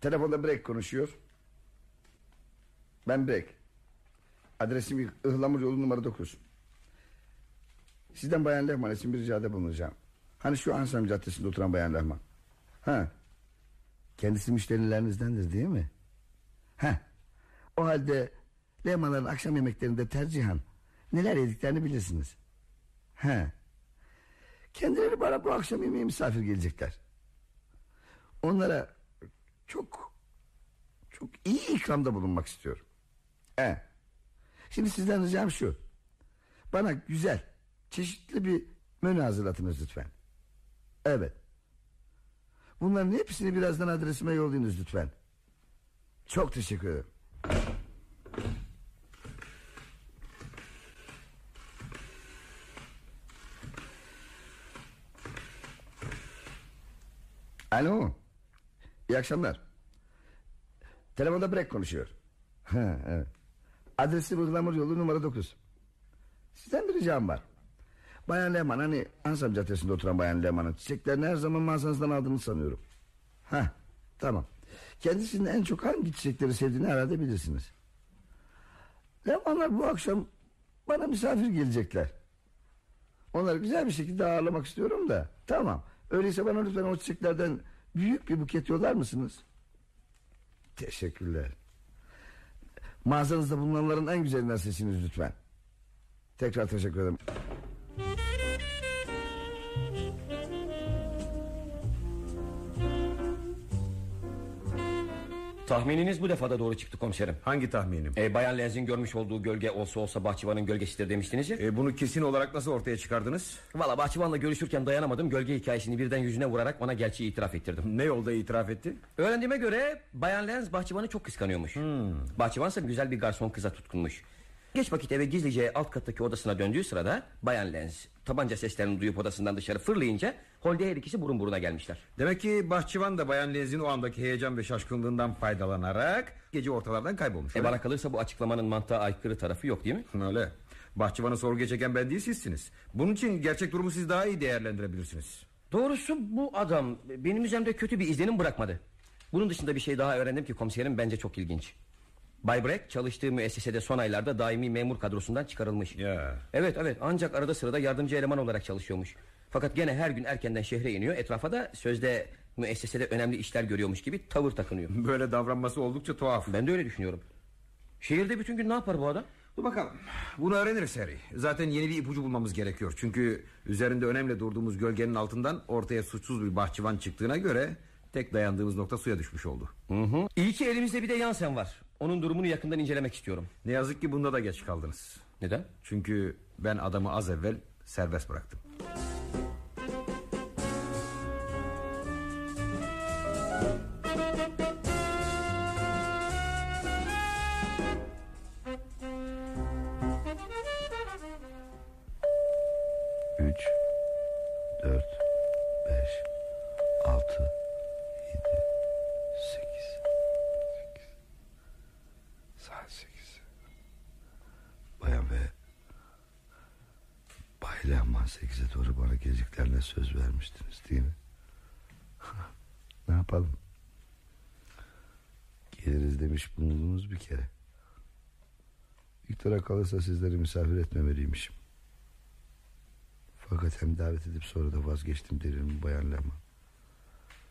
Telefonda Breck konuşuyor. Ben Breck. Adresim Ihlamur yolu numara 9. Sizden Bayan Lehman için bir ricada bulunacağım. Hani şu Ansam Caddesi'nde oturan Bayan Lehman. Ha. Kendisi müşterilerinizdendir değil mi? Ha. O halde Lehmanların akşam yemeklerinde tercihan neler yediklerini bilirsiniz. Ha. Kendileri bana bu akşam yemeğe misafir gelecekler. Onlara çok çok iyi ikramda bulunmak istiyorum. He. Şimdi sizden ricam şu. Bana güzel, çeşitli bir menü hazırlatınız lütfen. Evet. Bunların hepsini birazdan adresime yollayınız lütfen. Çok teşekkür ederim. Alo. İyi akşamlar. Telefonda Brek konuşuyor. Ha, evet. Adresi Bıhlamur yolu numara 9. Sizden bir ricam var. Bayan Lehman hani Ansam Caddesi'nde oturan Bayan Lehman'ın çiçeklerini her zaman mağazanızdan aldığını sanıyorum. Ha, tamam. Kendisinin en çok hangi çiçekleri sevdiğini herhalde bilirsiniz. Lehmanlar bu akşam bana misafir gelecekler. Onları güzel bir şekilde ağırlamak istiyorum da. Tamam. Öyleyse bana lütfen o çiçeklerden büyük bir buket yollar mısınız? Teşekkürler. Mağazanızda bulunanların en güzelinden seçiniz lütfen. Tekrar teşekkür ederim. Tahmininiz bu defada doğru çıktı komiserim. Hangi tahminim? E, Bayan Lenz'in görmüş olduğu gölge olsa olsa bahçıvanın gölgesidir demiştiniz ya. E, bunu kesin olarak nasıl ortaya çıkardınız? Valla bahçıvanla görüşürken dayanamadım. Gölge hikayesini birden yüzüne vurarak bana gerçeği itiraf ettirdim. Ne yolda itiraf etti? Öğrendiğime göre Bayan Lenz bahçıvanı çok kıskanıyormuş. Hmm. Bahçıvansa güzel bir garson kıza tutkunmuş. Geç vakit eve gizlice alt kattaki odasına döndüğü sırada Bayan Lenz tabanca seslerini duyup odasından dışarı fırlayınca holde her ikisi burun buruna gelmişler. Demek ki bahçıvan da Bayan Lenz'in o andaki heyecan ve şaşkınlığından faydalanarak gece ortalardan kaybolmuş. E öyle bana kalırsa bu açıklamanın mantığa aykırı tarafı yok değil mi? Öyle. Bahçıvanı sorguya çeken ben değil sizsiniz. Bunun için gerçek durumu siz daha iyi değerlendirebilirsiniz. Doğrusu bu adam benim üzerimde kötü bir izlenim bırakmadı. Bunun dışında bir şey daha öğrendim ki komiserim bence çok ilginç. Bay Breck çalıştığı müessesede son aylarda daimi memur kadrosundan çıkarılmış. Ya. Evet evet ancak arada sırada yardımcı eleman olarak çalışıyormuş. Fakat gene her gün erkenden şehre iniyor. Etrafa da sözde müessesede önemli işler görüyormuş gibi tavır takınıyor. Böyle davranması oldukça tuhaf. Ben de öyle düşünüyorum. Şehirde bütün gün ne yapar bu adam? Dur bakalım. Bunu öğreniriz Harry. Zaten yeni bir ipucu bulmamız gerekiyor. Çünkü üzerinde önemli durduğumuz gölgenin altından ortaya suçsuz bir bahçıvan çıktığına göre tek dayandığımız nokta suya düşmüş oldu. Hı hı. İyi ki elimizde bir de Yansen var. Onun durumunu yakından incelemek istiyorum. Ne yazık ki bunda da geç kaldınız. Neden? Çünkü ben adamı az evvel serbest bıraktım. Demiş bulundunuz bir kere. Viktor'a kalırsa sizleri misafir etmemeliymişim. Fakat hem davet edip sonra da vazgeçtim derim bayan Lehman.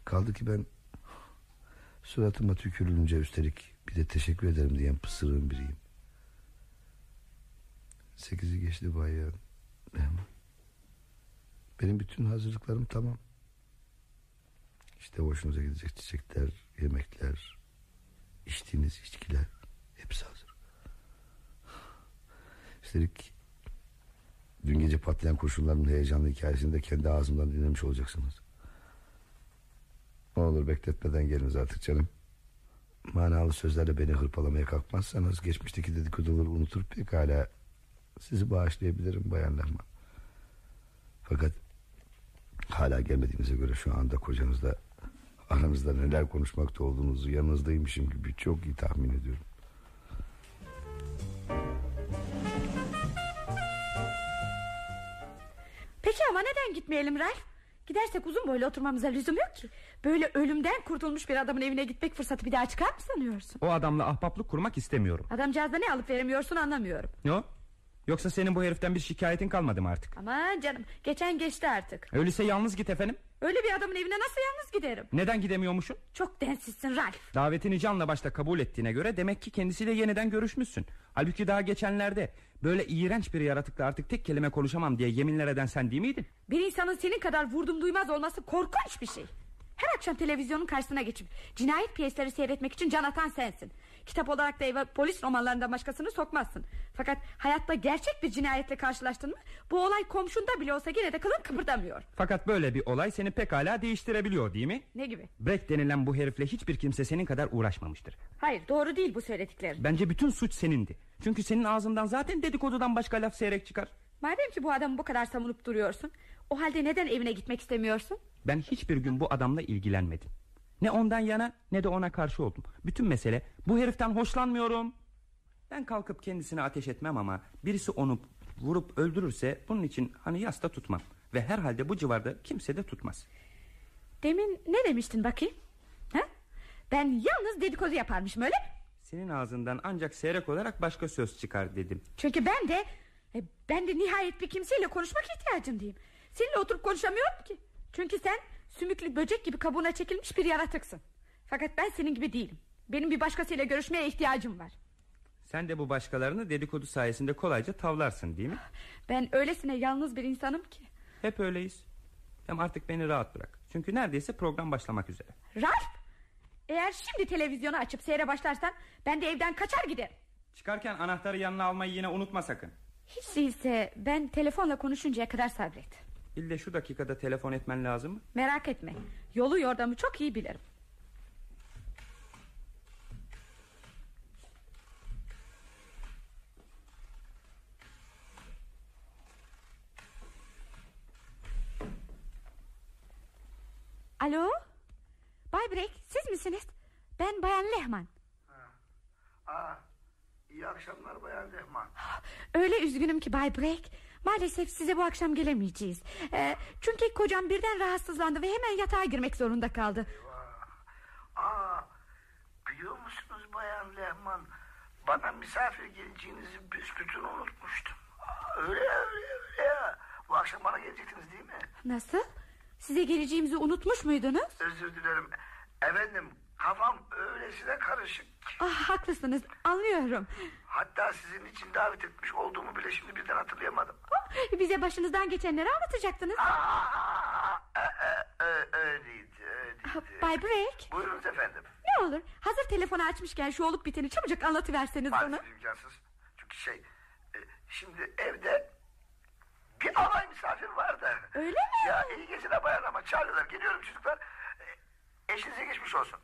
Kaldı ki ben suratıma tükürülünce üstelik bir de teşekkür ederim diyen pısırığın biriyim. Sekizi geçti bayan. Benim bütün hazırlıklarım tamam. İşte hoşunuza gidecek çiçekler, yemekler, içtiğiniz içkiler hepsi hazır. Üstelik dün gece patlayan kurşunların heyecanlı hikayesini de kendi ağzımdan dinlemiş olacaksınız. Ne olur bekletmeden geliniz artık canım. Manalı sözlerle beni hırpalamaya kalkmazsanız geçmişteki dedikoduları unutur pekala sizi bağışlayabilirim bayan Lehman. Fakat hala gelmediğinize göre şu anda kocanızla aranızda neler konuşmakta olduğunuzu yanınızdaymışım gibi çok iyi tahmin ediyorum. Peki ama neden gitmeyelim Ralph? Gidersek uzun boylu oturmamıza lüzum yok ki. Böyle ölümden kurtulmuş bir adamın evine gitmek fırsatı bir daha çıkar mı sanıyorsun? O adamla ahbaplık kurmak istemiyorum. Adamcağızda ne alıp veremiyorsun anlamıyorum. Ne o? Yoksa senin bu heriften bir şikayetin kalmadı mı artık? Aman canım geçen geçti artık. Öyleyse yalnız git efendim. Öyle bir adamın evine nasıl yalnız giderim? Neden gidemiyormuşsun? Çok densizsin Ralph. Davetini canla başta kabul ettiğine göre demek ki kendisiyle yeniden görüşmüşsün. Halbuki daha geçenlerde böyle iğrenç bir yaratıkla artık tek kelime konuşamam diye yeminler eden sen değil miydin? Bir insanın senin kadar vurdum duymaz olması korkunç bir şey. Her akşam televizyonun karşısına geçip cinayet piyesleri seyretmek için can atan sensin. Kitap olarak da eve polis romanlarından başkasını sokmazsın. Fakat hayatta gerçek bir cinayetle karşılaştın mı bu olay komşunda bile olsa yine de kılın kıpırdamıyor. Fakat böyle bir olay seni pekala değiştirebiliyor değil mi? Ne gibi? Breck denilen bu herifle hiçbir kimse senin kadar uğraşmamıştır. Hayır doğru değil bu söylediklerin. Bence bütün suç senindi. Çünkü senin ağzından zaten dedikodudan başka laf seyrek çıkar. Madem ki bu adamı bu kadar savunup duruyorsun o halde neden evine gitmek istemiyorsun? Ben hiçbir gün bu adamla ilgilenmedim. Ne ondan yana ne de ona karşı oldum. Bütün mesele bu heriften hoşlanmıyorum. Ben kalkıp kendisine ateş etmem ama birisi onu vurup öldürürse bunun için hani yasta tutmam. Ve herhalde bu civarda kimse de tutmaz. Demin ne demiştin bakayım? Ha? Ben yalnız dedikodu yaparmışım öyle mi? Senin ağzından ancak seyrek olarak başka söz çıkar dedim. Çünkü ben de e, ben de nihayet bir kimseyle konuşmak ihtiyacındayım. Seninle oturup konuşamıyorum ki. Çünkü sen sümüklü böcek gibi kabuğuna çekilmiş bir yaratıksın. Fakat ben senin gibi değilim. Benim bir başkasıyla görüşmeye ihtiyacım var. Sen de bu başkalarını dedikodu sayesinde kolayca tavlarsın değil mi? Ben öylesine yalnız bir insanım ki. Hep öyleyiz. Hem artık beni rahat bırak. Çünkü neredeyse program başlamak üzere. Ralf! Eğer şimdi televizyonu açıp seyre başlarsan ben de evden kaçar giderim. Çıkarken anahtarı yanına almayı yine unutma sakın. Hiç değilse ben telefonla konuşuncaya kadar sabret. De şu dakikada telefon etmen lazım mı? Merak etme. Yolu yordamı çok iyi bilirim. Alo? Bay Break siz misiniz? Ben Bayan Lehman. Aa, iyi akşamlar Bayan Lehman. Öyle üzgünüm ki Bay Break. Maalesef size bu akşam gelemeyeceğiz. Ee, çünkü kocam birden rahatsızlandı ve hemen yatağa girmek zorunda kaldı. Aa, biliyor musunuz Bayan Lehman? Bana misafir geleceğinizi büsbütün unutmuştum. Aa, öyle öyle öyle ya. Bu akşam bana gelecektiniz değil mi? Nasıl? Size geleceğimizi unutmuş muydunuz? Özür dilerim. Efendim kafam öylesine karışık. Ah, haklısınız anlıyorum. Hatta sizin için davet etmiş olduğumu bile şimdi birden hatırlayamadım. Ah, Bize başınızdan geçenleri anlatacaktınız. Aa, e, e, e, öyleydi öyleydi. Ah, Bay Break Buyurunuz efendim. ne olur hazır telefonu açmışken şu olup biteni çabucak anlatıverseniz bana. Maalesef imkansız. Çünkü şey e, şimdi evde bir alay misafir var da. Öyle mi? Ya iyi geceler bayan ama çağırıyorlar. Geliyorum çocuklar. Eşinize geçmiş olsun.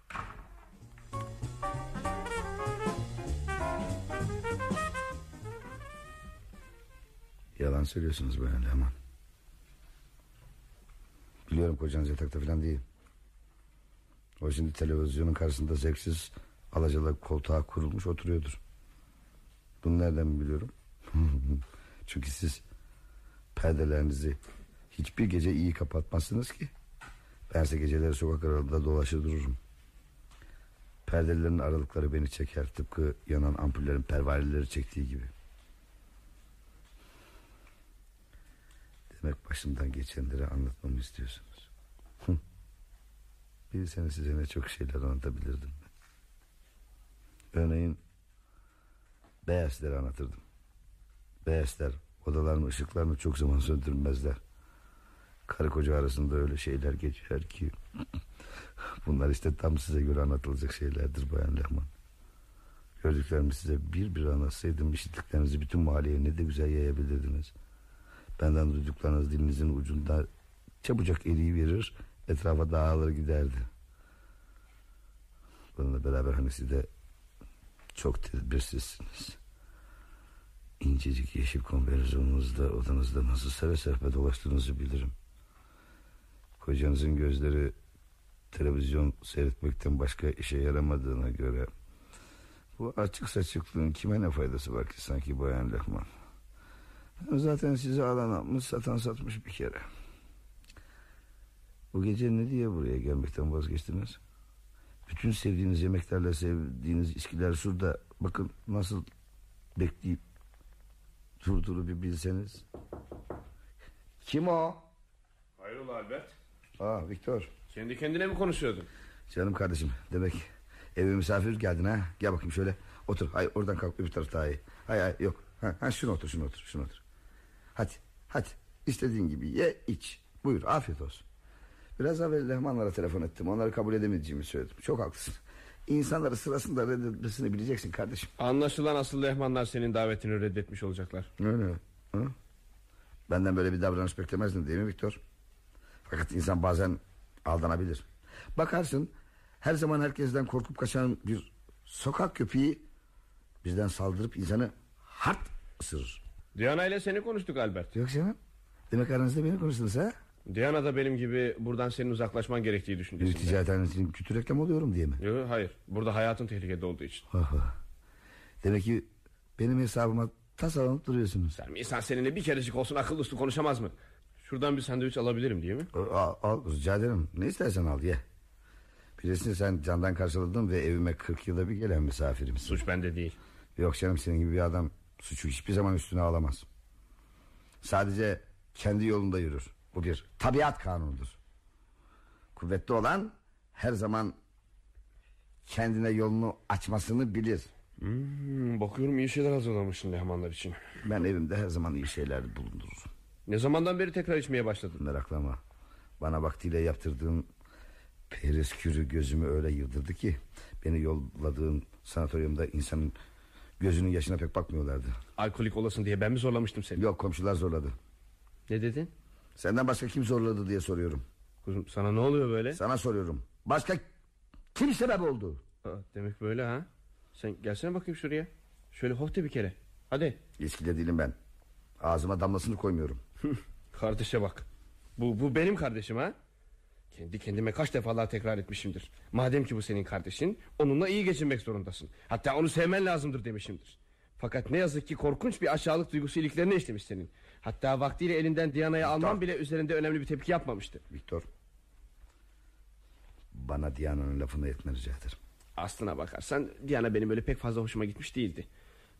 Yalan söylüyorsunuz bayan Leman. Biliyorum kocanız yatakta falan değil. O şimdi televizyonun karşısında zevksiz alacalı koltuğa kurulmuş oturuyordur. Bunu nereden biliyorum? Çünkü siz perdelerinizi hiçbir gece iyi kapatmazsınız ki. Bense geceleri sokak aralığında dolaşır dururum. Perdelerin aralıkları beni çeker tıpkı yanan ampullerin pervaneleri çektiği gibi. Demek başımdan geçenleri anlatmamı istiyorsunuz. Bilseniz size ne çok şeyler anlatabilirdim. Örneğin Beyazları anlatırdım. Beyazlar odaların ışıklarını çok zaman söndürmezler. Karı koca arasında öyle şeyler geçer ki... Bunlar işte tam size göre anlatılacak şeylerdir Bayan Lehman. Gördüklerimi size bir bir anlatsaydım... işittiklerinizi bütün mahalleye ne de güzel yayabilirdiniz. Benden duyduklarınız dilinizin ucunda... çabucak eriyi verir... etrafa dağılır giderdi. Bununla beraber hani siz de... çok tedbirsizsiniz. İncecik yeşil konverziyonunuzda odanızda nasıl seve serpe dolaştığınızı bilirim. Kocanızın gözleri televizyon seyretmekten başka işe yaramadığına göre... ...bu açık saçıklığın kime ne faydası var ki sanki Bayan Lehman? Zaten sizi alan almış satan satmış bir kere. Bu gece ne diye buraya gelmekten vazgeçtiniz? Bütün sevdiğiniz yemeklerle sevdiğiniz iskiler şurada. Bakın nasıl bekleyip durduğunu bir bilseniz. Kim o? Hayrola Albert? Aa Viktor. Kendi kendine mi konuşuyordun? Canım kardeşim demek eve misafir geldin ha. Gel bakayım şöyle otur. Hay oradan kalk öbür taraf daha iyi. Hay hay yok. Ha, ha şunu otur şunu otur şunu otur. Hadi hadi istediğin gibi ye iç. Buyur afiyet olsun. Biraz evvel Lehmanlara telefon ettim. Onları kabul edemeyeceğimi söyledim. Çok haklısın. İnsanları sırasında reddetmesini bileceksin kardeşim. Anlaşılan asıl lehmanlar senin davetini reddetmiş olacaklar. Öyle. Hı? Benden böyle bir davranış beklemezdin değil mi Viktor? Fakat insan bazen aldanabilir. Bakarsın her zaman herkesten korkup kaçan bir sokak köpeği bizden saldırıp insanı hart ısırır. Diana ile seni konuştuk Albert. Yok canım. Demek aranızda beni konuştunuz ha? Diana da benim gibi buradan senin uzaklaşman gerektiği düşüncesinde. ticarethanesinin kötü reklam oluyorum diye mi? Yok hayır. Burada hayatın tehlikede olduğu için. Demek ki benim hesabıma tasarlanıp duruyorsunuz. Sen insan seninle bir kerecik olsun akıllı üstü konuşamaz mı? Şuradan bir sandviç alabilirim değil mi? Al, al rica ederim. Ne istersen al ye. Bilirsin sen candan karşıladın ve evime 40 yılda bir gelen misafirimsin. Suç bende değil. Yok canım senin gibi bir adam suçu hiçbir zaman üstüne alamaz. Sadece kendi yolunda yürür. Bu bir tabiat kanunudur. Kuvvetli olan her zaman kendine yolunu açmasını bilir. Hmm, bakıyorum iyi şeyler hazırlamışsın lehmanlar için. Ben evimde her zaman iyi şeyler bulundururum. Ne zamandan beri tekrar içmeye başladın? Meraklama. Bana vaktiyle yaptırdığın periskürü gözümü öyle yıldırdı ki... ...beni yolladığın sanatoryumda insanın gözünün yaşına pek bakmıyorlardı. Alkolik olasın diye ben mi zorlamıştım seni? Yok komşular zorladı. Ne dedin? Senden başka kim zorladı diye soruyorum. Kuzum sana ne oluyor böyle? Sana soruyorum. Başka kim sebep oldu? Aa, demek böyle ha? Sen gelsene bakayım şuraya. Şöyle hofte bir kere. Hadi. İçkide değilim ben. Ağzıma damlasını koymuyorum. Kardeşe bak. Bu, bu benim kardeşim ha? Kendi kendime kaç defalar tekrar etmişimdir. Madem ki bu senin kardeşin, onunla iyi geçinmek zorundasın. Hatta onu sevmen lazımdır demişimdir. Fakat ne yazık ki korkunç bir aşağılık duygusu iliklerine işlemiş senin. Hatta vaktiyle elinden Diana'yı alman bile üzerinde önemli bir tepki yapmamıştı. Viktor. Bana Diana'nın lafını etme rica ederim. Aslına bakarsan Diana benim öyle pek fazla hoşuma gitmiş değildi.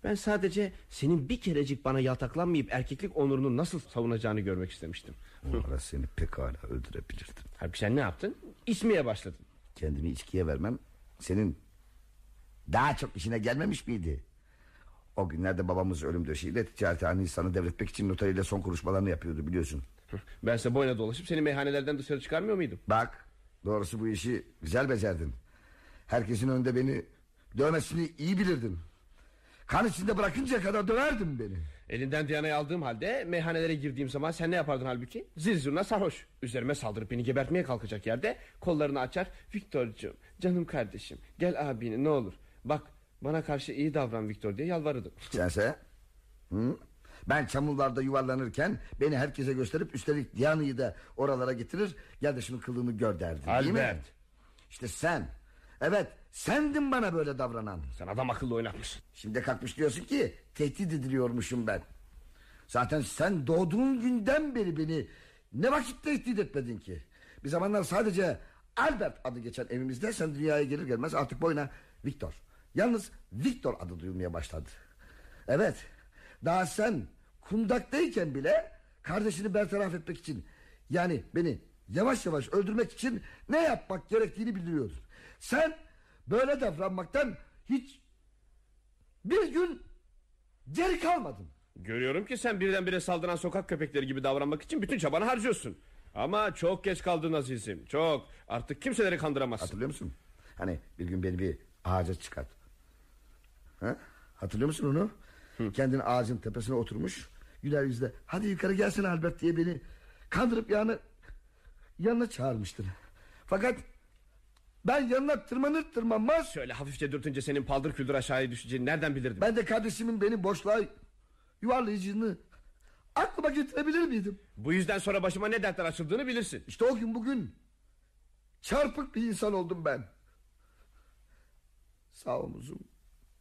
Ben sadece senin bir kerecik bana yaltaklanmayıp erkeklik onurunu nasıl savunacağını görmek istemiştim. O ara seni pekala öldürebilirdim. Halbuki sen ne yaptın? İçmeye başladın. Kendimi içkiye vermem senin daha çok işine gelmemiş miydi? O günlerde babamız ölüm döşeğiyle ticarethaneyi sana devretmek için notariyle son konuşmalarını yapıyordu biliyorsun. Bense boyuna dolaşıp seni meyhanelerden dışarı çıkarmıyor muydum? Bak doğrusu bu işi güzel becerdin. Herkesin önünde beni dövmesini iyi bilirdin. Kan içinde bırakıncaya kadar döverdin beni. Elinden Diana'yı aldığım halde meyhanelere girdiğim zaman sen ne yapardın halbuki? Zil zurna sarhoş. Üzerime saldırıp beni gebertmeye kalkacak yerde kollarını açar. Viktorcuğum canım kardeşim gel abini ne olur. Bak bana karşı iyi davran Viktor diye yalvarırdım. Sense? Hı? Ben çamurlarda yuvarlanırken beni herkese gösterip üstelik Diana'yı da oralara getirir. Gel de şunun kılığını gör derdin değil mi? Albert. İşte sen. Evet sendin bana böyle davranan. Sen adam akıllı oynatmışsın. Şimdi kalkmış diyorsun ki tehdit ediliyormuşum ben. Zaten sen doğduğun günden beri beni ne vakit tehdit etmedin ki? Bir zamanlar sadece Albert adı geçen evimizde sen dünyaya gelir gelmez artık boyuna Victor. Yalnız Victor adı duyulmaya başladı. Evet daha sen kundaktayken bile kardeşini bertaraf etmek için yani beni yavaş yavaş öldürmek için ne yapmak gerektiğini biliyordun. Sen böyle davranmaktan hiç bir gün geri kalmadın. Görüyorum ki sen birdenbire saldıran sokak köpekleri gibi davranmak için bütün çabanı harcıyorsun. Ama çok geç kaldın azizim çok. Artık kimseleri kandıramazsın. Hatırlıyor musun? Hani bir gün beni bir ağaca çıkart. Ha? Hatırlıyor musun onu? Kendini ağacın tepesine oturmuş. Güler yüzle hadi yukarı gelsin Albert diye beni kandırıp yanı yanına çağırmıştın. Fakat ben yanına tırmanır tırmanmaz Şöyle hafifçe dürtünce senin paldır küldür aşağıya düşeceğini nereden bilirdim? ben de kardeşimin beni boşluğa yuvarlayacağını aklıma getirebilir miydim? Bu yüzden sonra başıma ne dertler açıldığını bilirsin. İşte o gün bugün çarpık bir insan oldum ben. Sağ omuzum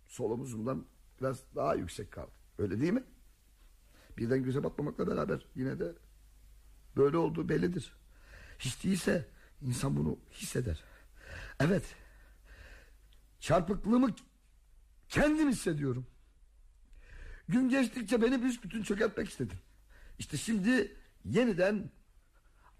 sol omuzumdan biraz daha yüksek kaldı. Öyle değil mi? Birden göze batmamakla beraber yine de böyle olduğu bellidir. Hiç değilse insan bunu hisseder. Evet. Çarpıklığımı kendim hissediyorum. Gün geçtikçe beni büsbütün çökertmek istedin. İşte şimdi yeniden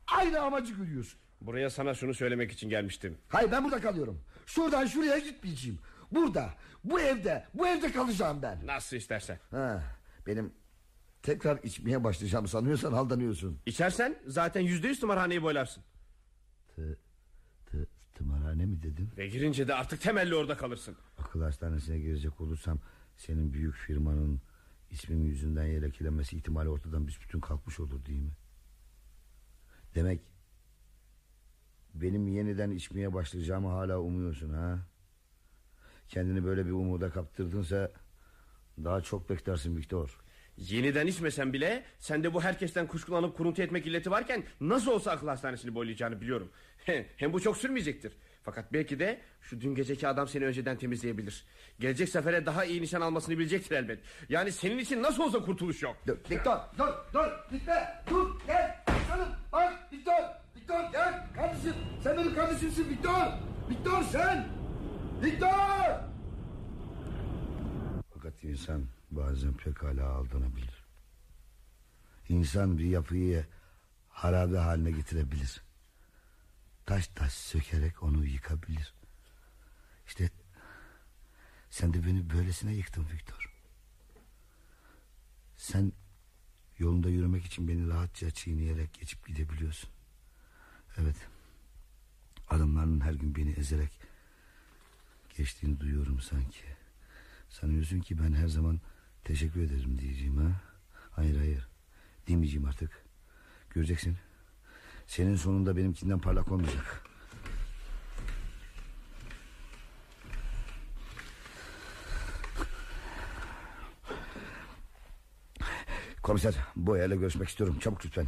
aynı amacı görüyorsun. Buraya sana şunu söylemek için gelmiştim. Hayır ben burada kalıyorum. Şuradan şuraya gitmeyeceğim. Burada, bu evde, bu evde kalacağım ben. Nasıl istersen. Ha, benim tekrar içmeye başlayacağım sanıyorsan aldanıyorsun. İçersen zaten yüzde yüz tımarhaneyi boylarsın. Tı, tımarhane mi dedin? Ve girince de artık temelli orada kalırsın. Akıl hastanesine girecek olursam senin büyük firmanın ismim yüzünden yelekelenmesi ihtimali ortadan büsbütün kalkmış olur değil mi? Demek benim yeniden içmeye başlayacağımı hala umuyorsun ha? Kendini böyle bir umuda kaptırdınsa daha çok beklersin Viktor. Yeniden içmesen bile sende bu herkesten kuşkulanıp kuruntu etmek illeti varken nasıl olsa akıl hastanesini boylayacağını biliyorum. Hem bu çok sürmeyecektir. Fakat belki de şu dün geceki adam seni önceden temizleyebilir. Gelecek sefere daha iyi nişan almasını bilecektir elbet. Yani senin için nasıl olsa kurtuluş yok. Dur, Viktor dur dur gitme dur gel canım bak Viktor Viktor gel kardeşim sen benim kardeşimsin Viktor Viktor sen Viktor Fakat insan bazen pekala aldanabilir. İnsan bir yapıyı harabe haline getirebilir. Taş taş sökerek onu yıkabilir. İşte sen de beni böylesine yıktın Viktor. Sen yolunda yürümek için beni rahatça çiğneyerek geçip gidebiliyorsun. Evet. Adımlarının her gün beni ezerek geçtiğini duyuyorum sanki. Sanıyorsun ki ben her zaman teşekkür ederim diyeceğim ha? Hayır hayır. Demeyeceğim artık. Göreceksin. Senin sonunda benimkinden parlak olmayacak. Komiser Boya'yla görüşmek istiyorum çabuk lütfen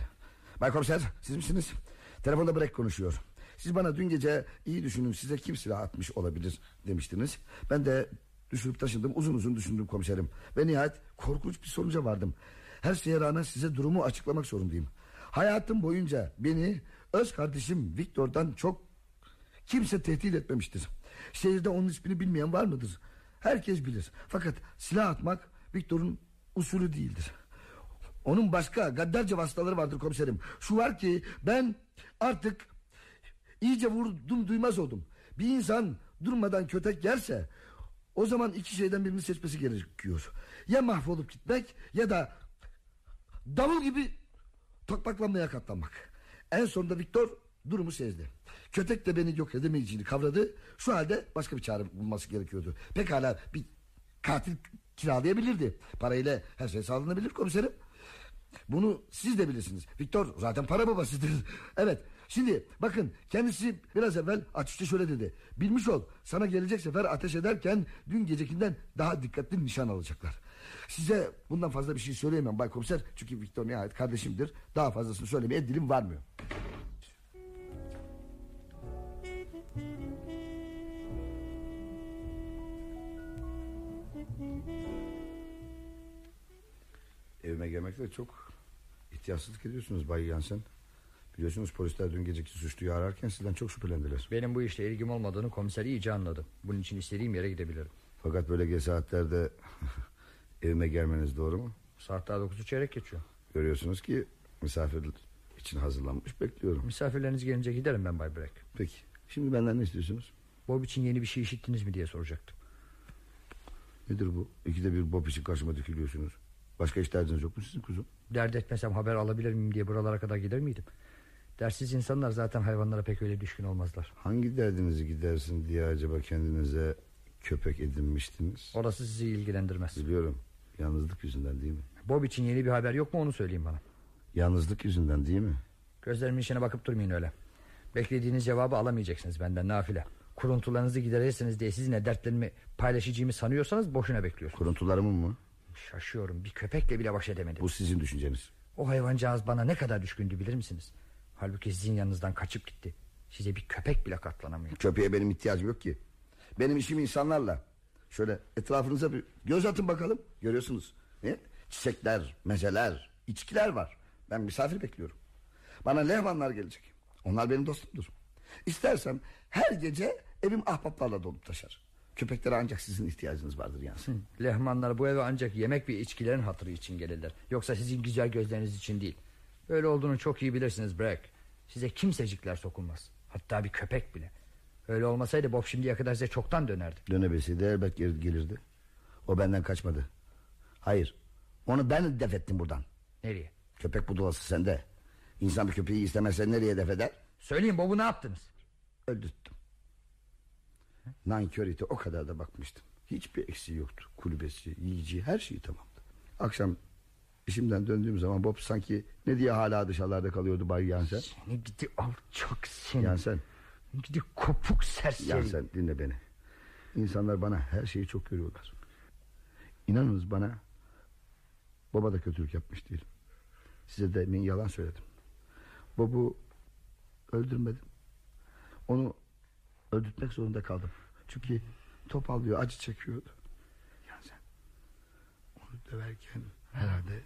Bay komiser siz misiniz Telefonda Brek konuşuyor Siz bana dün gece iyi düşünün size kim silah atmış olabilir demiştiniz Ben de düşünüp taşındım uzun uzun düşündüm komiserim. Ve nihayet korkunç bir sonuca vardım. Her şeye rağmen size durumu açıklamak zorundayım. Hayatım boyunca beni öz kardeşim Viktor'dan çok kimse tehdit etmemiştir. Şehirde onun ismini bilmeyen var mıdır? Herkes bilir. Fakat silah atmak Viktor'un usulü değildir. Onun başka gaddarca vasıtaları vardır komiserim. Şu var ki ben artık iyice vurdum duymaz oldum. Bir insan durmadan kötek yerse o zaman iki şeyden birini seçmesi gerekiyor. Ya mahvolup gitmek ya da davul gibi tokmaklanmaya katlanmak. En sonunda Viktor durumu sezdi. Kötek de beni yok edemeyeceğini kavradı. Şu halde başka bir çare bulması gerekiyordu. Pekala bir katil kiralayabilirdi. Parayla her şey sağlanabilir komiserim. Bunu siz de bilirsiniz. Viktor zaten para babasıdır. Evet. Şimdi bakın kendisi biraz evvel açıkça şöyle dedi. Bilmiş ol sana gelecek sefer ateş ederken dün gecekinden daha dikkatli nişan alacaklar. Size bundan fazla bir şey söyleyemem Bay Komiser. Çünkü Viktor nihayet kardeşimdir. Daha fazlasını söylemeye dilim varmıyor. Evime gelmekte çok ihtiyatsızlık ediyorsunuz Bay Yansen. Biliyorsunuz polisler dün geceki suçluyu ararken sizden çok şüphelendiler. Benim bu işle ilgim olmadığını komiser iyice anladı. Bunun için istediğim yere gidebilirim. Fakat böyle geç saatlerde evime gelmeniz doğru mu? Saat daha dokuzu çeyrek geçiyor. Görüyorsunuz ki misafir için hazırlanmış bekliyorum. Misafirleriniz gelince giderim ben Bay Breck. Peki şimdi benden ne istiyorsunuz? Bob için yeni bir şey işittiniz mi diye soracaktım. Nedir bu? İkide bir Bob için karşıma dökülüyorsunuz. Başka iş derdiniz yok mu sizin kuzum? Dert etmesem haber alabilir miyim diye buralara kadar gider miydim? Dersiz insanlar zaten hayvanlara pek öyle düşkün olmazlar. Hangi derdinizi gidersin diye acaba kendinize köpek edinmiştiniz? Orası sizi ilgilendirmez. Biliyorum. Yalnızlık yüzünden değil mi? Bob için yeni bir haber yok mu onu söyleyin bana. Yalnızlık yüzünden değil mi? Gözlerimin içine bakıp durmayın öyle. Beklediğiniz cevabı alamayacaksınız benden nafile. Kuruntularınızı giderirsiniz diye sizinle dertlerimi paylaşacağımı sanıyorsanız boşuna bekliyorsunuz. Kuruntularımın mı? Şaşıyorum bir köpekle bile baş edemedim. Bu sizin düşünceniz. O hayvancağız bana ne kadar düşkündü bilir misiniz? Halbuki sizin yanınızdan kaçıp gitti. Size bir köpek bile katlanamıyor. Köpeğe benim ihtiyacım yok ki. Benim işim insanlarla. Şöyle etrafınıza bir göz atın bakalım. Görüyorsunuz. Ne? Çiçekler, mezeler, içkiler var. Ben misafir bekliyorum. Bana lehmanlar gelecek. Onlar benim dostumdur. İstersem her gece evim ahbaplarla dolup taşar. Köpeklere ancak sizin ihtiyacınız vardır yani. Hı, lehmanlar bu eve ancak yemek ve içkilerin hatırı için gelirler. Yoksa sizin güzel gözleriniz için değil. Böyle olduğunu çok iyi bilirsiniz Brack. Size kimsecikler sokulmaz. Hatta bir köpek bile. Öyle olmasaydı Bob şimdiye kadar size çoktan dönerdi. Dönebilseydi elbet geri gelirdi. O benden kaçmadı. Hayır. Onu ben def ettim buradan. Nereye? Köpek budulası sende. İnsan bir köpeği istemezse nereye def eder? Söyleyin Bob'u ne yaptınız? Öldürttüm. Nankör ite o kadar da bakmıştım. Hiçbir eksiği yoktu. Kulübesi, yiyeceği her şeyi tamamdı. Akşam işimden döndüğüm zaman Bob sanki ne diye hala dışarılarda kalıyordu Bay Yansen. Seni gidi alçak seni. Yansen. Gidi kopuk serseri. Yansen dinle beni. İnsanlar bana her şeyi çok görüyorlar. İnanınız bana Baba da kötülük yapmış değil. Size de emin yalan söyledim. Bob'u öldürmedim. Onu öldürtmek zorunda kaldım. Çünkü topallıyor, acı çekiyordu. Yani sen onu döverken herhalde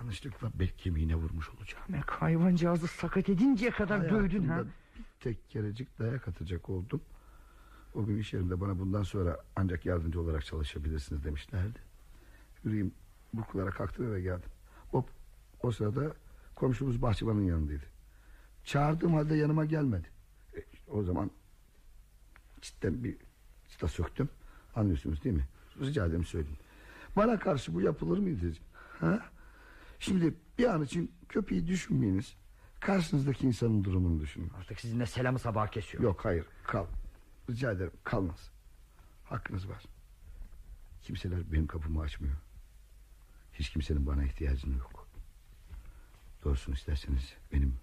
yanlışlıkla bel kemiğine vurmuş olacağım. Demek hayvancağızı sakat edinceye kadar dövdün ha. Bir tek kerecik dayak atacak oldum. O gün iş yerinde bana bundan sonra ancak yardımcı olarak çalışabilirsiniz demişlerdi. Yüreğim burkulara kalktı ve geldim. Bob o sırada komşumuz bahçıvanın yanındaydı. Çağırdığım halde yanıma gelmedi. E, işte o zaman cidden bir çıta söktüm. Anlıyorsunuz değil mi? Rica ederim söyleyin. Bana karşı bu yapılır mıydı? Ha? Şimdi bir an için köpeği düşünmeyiniz. Karşınızdaki insanın durumunu düşünün. Artık sizinle selamı sabah kesiyor. Yok hayır kal. Rica ederim kalmaz. Hakkınız var. Kimseler benim kapımı açmıyor. Hiç kimsenin bana ihtiyacı yok. Doğrusunu isterseniz benim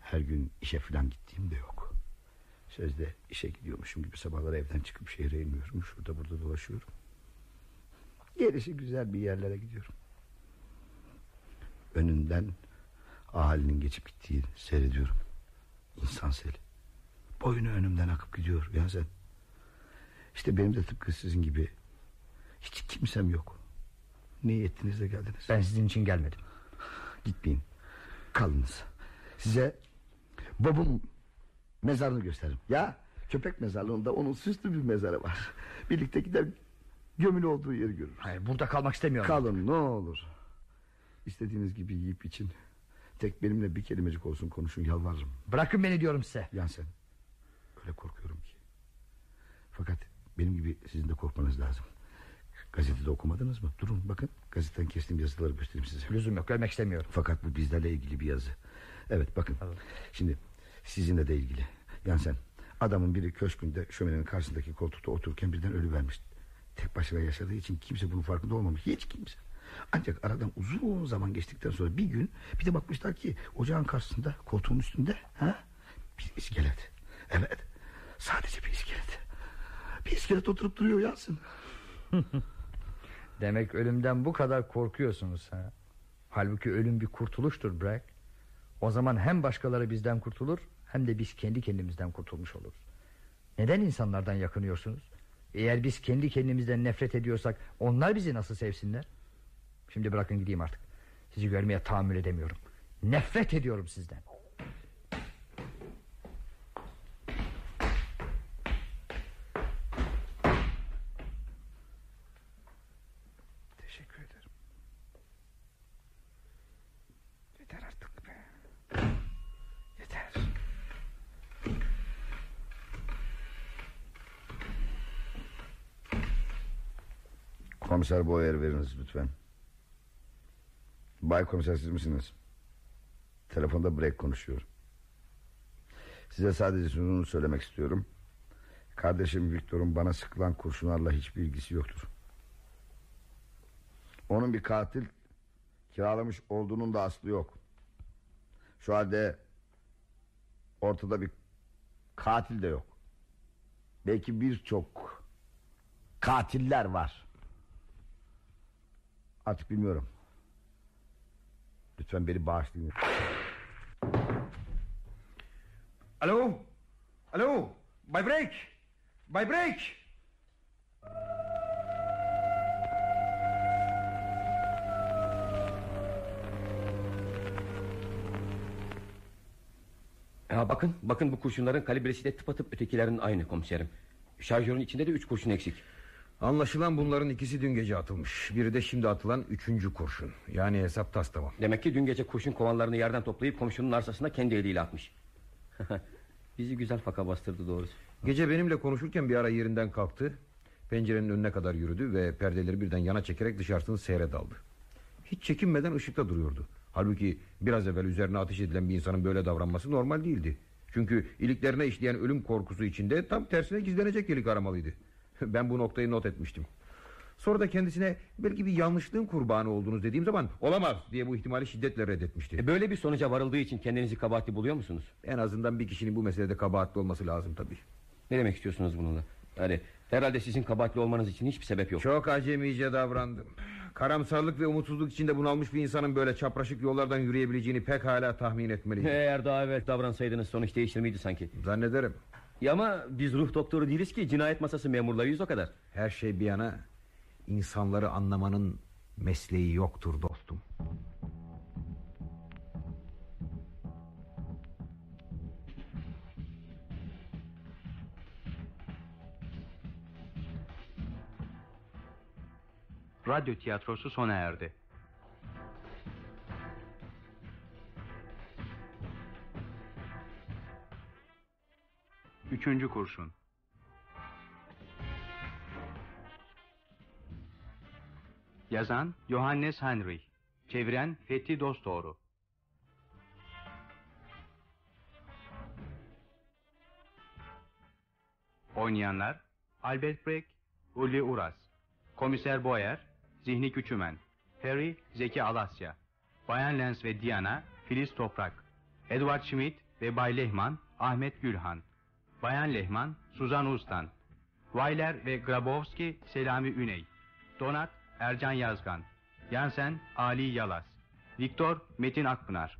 her gün işe falan gittiğim de yok. Sözde işe gidiyormuşum gibi sabahları evden çıkıp şehre inmiyorum. Şurada burada dolaşıyorum. Gerisi güzel bir yerlere gidiyorum. Önünden ahalinin geçip gittiği seyrediyorum. İnsan seli. Boyunu önümden akıp gidiyor ya sen. İşte benim de tıpkı sizin gibi hiç kimsem yok. De geldiniz? Ben sizin için gelmedim. Gitmeyin. Kalınız. Size babam mezarını gösteririm. Ya köpek mezarlığında onun süslü bir mezarı var. Birlikte gider gömülü olduğu yeri görürüz. Hayır burada kalmak istemiyorum. Kalın ne olur. İstediğiniz gibi yiyip için. Tek benimle bir kelimecik olsun konuşun yalvarırım. Bırakın beni diyorum size. Yan sen. Öyle korkuyorum ki. Fakat benim gibi sizin de korkmanız lazım. Gazetede okumadınız mı? Durun bakın gazeteden kestiğim yazıları göstereyim size. Lüzum yok görmek istemiyorum. Fakat bu bizlerle ilgili bir yazı. Evet bakın. Şimdi sizinle de ilgili. Yani sen adamın biri köşkünde şöminenin karşısındaki koltukta otururken birden ölü vermiş. Tek başına yaşadığı için kimse bunun farkında olmamış. Hiç kimse. Ancak aradan uzun zaman geçtikten sonra bir gün bir de bakmışlar ki ocağın karşısında koltuğun üstünde ha? bir iskelet. Evet. Sadece bir iskelet. Bir iskelet oturup duruyor yansın. Demek ölümden bu kadar korkuyorsunuz ha. Halbuki ölüm bir kurtuluştur Bragg. O zaman hem başkaları bizden kurtulur hem de biz kendi kendimizden kurtulmuş oluruz. Neden insanlardan yakınıyorsunuz? Eğer biz kendi kendimizden nefret ediyorsak onlar bizi nasıl sevsinler? Şimdi bırakın gideyim artık. Sizi görmeye tahammül edemiyorum. Nefret ediyorum sizden. Teşekkür ederim. Yeter artık be. Yeter. Komiser Boyer veriniz lütfen. Bay komiser siz misiniz? Telefonda break konuşuyor. Size sadece şunu söylemek istiyorum. Kardeşim Victor'un bana sıkılan kurşunlarla hiçbir ilgisi yoktur. Onun bir katil kiralamış olduğunun da aslı yok. Şu halde ortada bir katil de yok. Belki birçok katiller var. Artık bilmiyorum. Lütfen beni bağışlayın. Alo? Alo? Bay Break? Bay Break? Ya bakın bakın bu kurşunların kalibresi de tıpatıp ötekilerin aynı komiserim. Şarjörün içinde de üç kurşun eksik. Anlaşılan bunların ikisi dün gece atılmış. Biri de şimdi atılan üçüncü kurşun. Yani hesap tas tamam. Demek ki dün gece kurşun kovanlarını yerden toplayıp komşunun arsasına kendi eliyle atmış. Bizi güzel faka bastırdı doğrusu. Gece benimle konuşurken bir ara yerinden kalktı. Pencerenin önüne kadar yürüdü ve perdeleri birden yana çekerek dışarısını seyre daldı. Hiç çekinmeden ışıkta duruyordu. Halbuki biraz evvel üzerine ateş edilen bir insanın böyle davranması normal değildi. Çünkü iliklerine işleyen ölüm korkusu içinde tam tersine gizlenecek ilik aramalıydı. Ben bu noktayı not etmiştim. Sonra da kendisine belki bir yanlışlığın kurbanı olduğunuz dediğim zaman olamaz diye bu ihtimali şiddetle reddetmişti. E böyle bir sonuca varıldığı için kendinizi kabahatli buluyor musunuz? En azından bir kişinin bu meselede kabahatli olması lazım tabii. Ne demek istiyorsunuz bununla? Hani herhalde sizin kabahatli olmanız için hiçbir sebep yok. Çok acemice davrandım. Karamsarlık ve umutsuzluk içinde bunalmış bir insanın böyle çapraşık yollardan yürüyebileceğini pek hala tahmin etmeliyim. Eğer daha evvel davransaydınız sonuç değişir miydi sanki? Zannederim. Ya ama biz ruh doktoru değiliz ki cinayet masası memurlarıyız o kadar. Her şey bir yana insanları anlamanın mesleği yoktur dostum. Radyo tiyatrosu sona erdi. Üçüncü kurşun. Yazan Johannes Henry. Çeviren Fethi Dostoğru. Oynayanlar Albert Breck, Uli Uras, Komiser Boyer, Zihni Küçümen, Harry Zeki Alasya, Bayan Lens ve Diana Filiz Toprak, Edward Schmidt ve Bay Lehman Ahmet Gülhan, Bayan Lehman Suzan Ustan, Weiler ve Grabowski Selami Üney, Donat Ercan Yazgan, Yansen Ali Yalas, Viktor Metin Akpınar.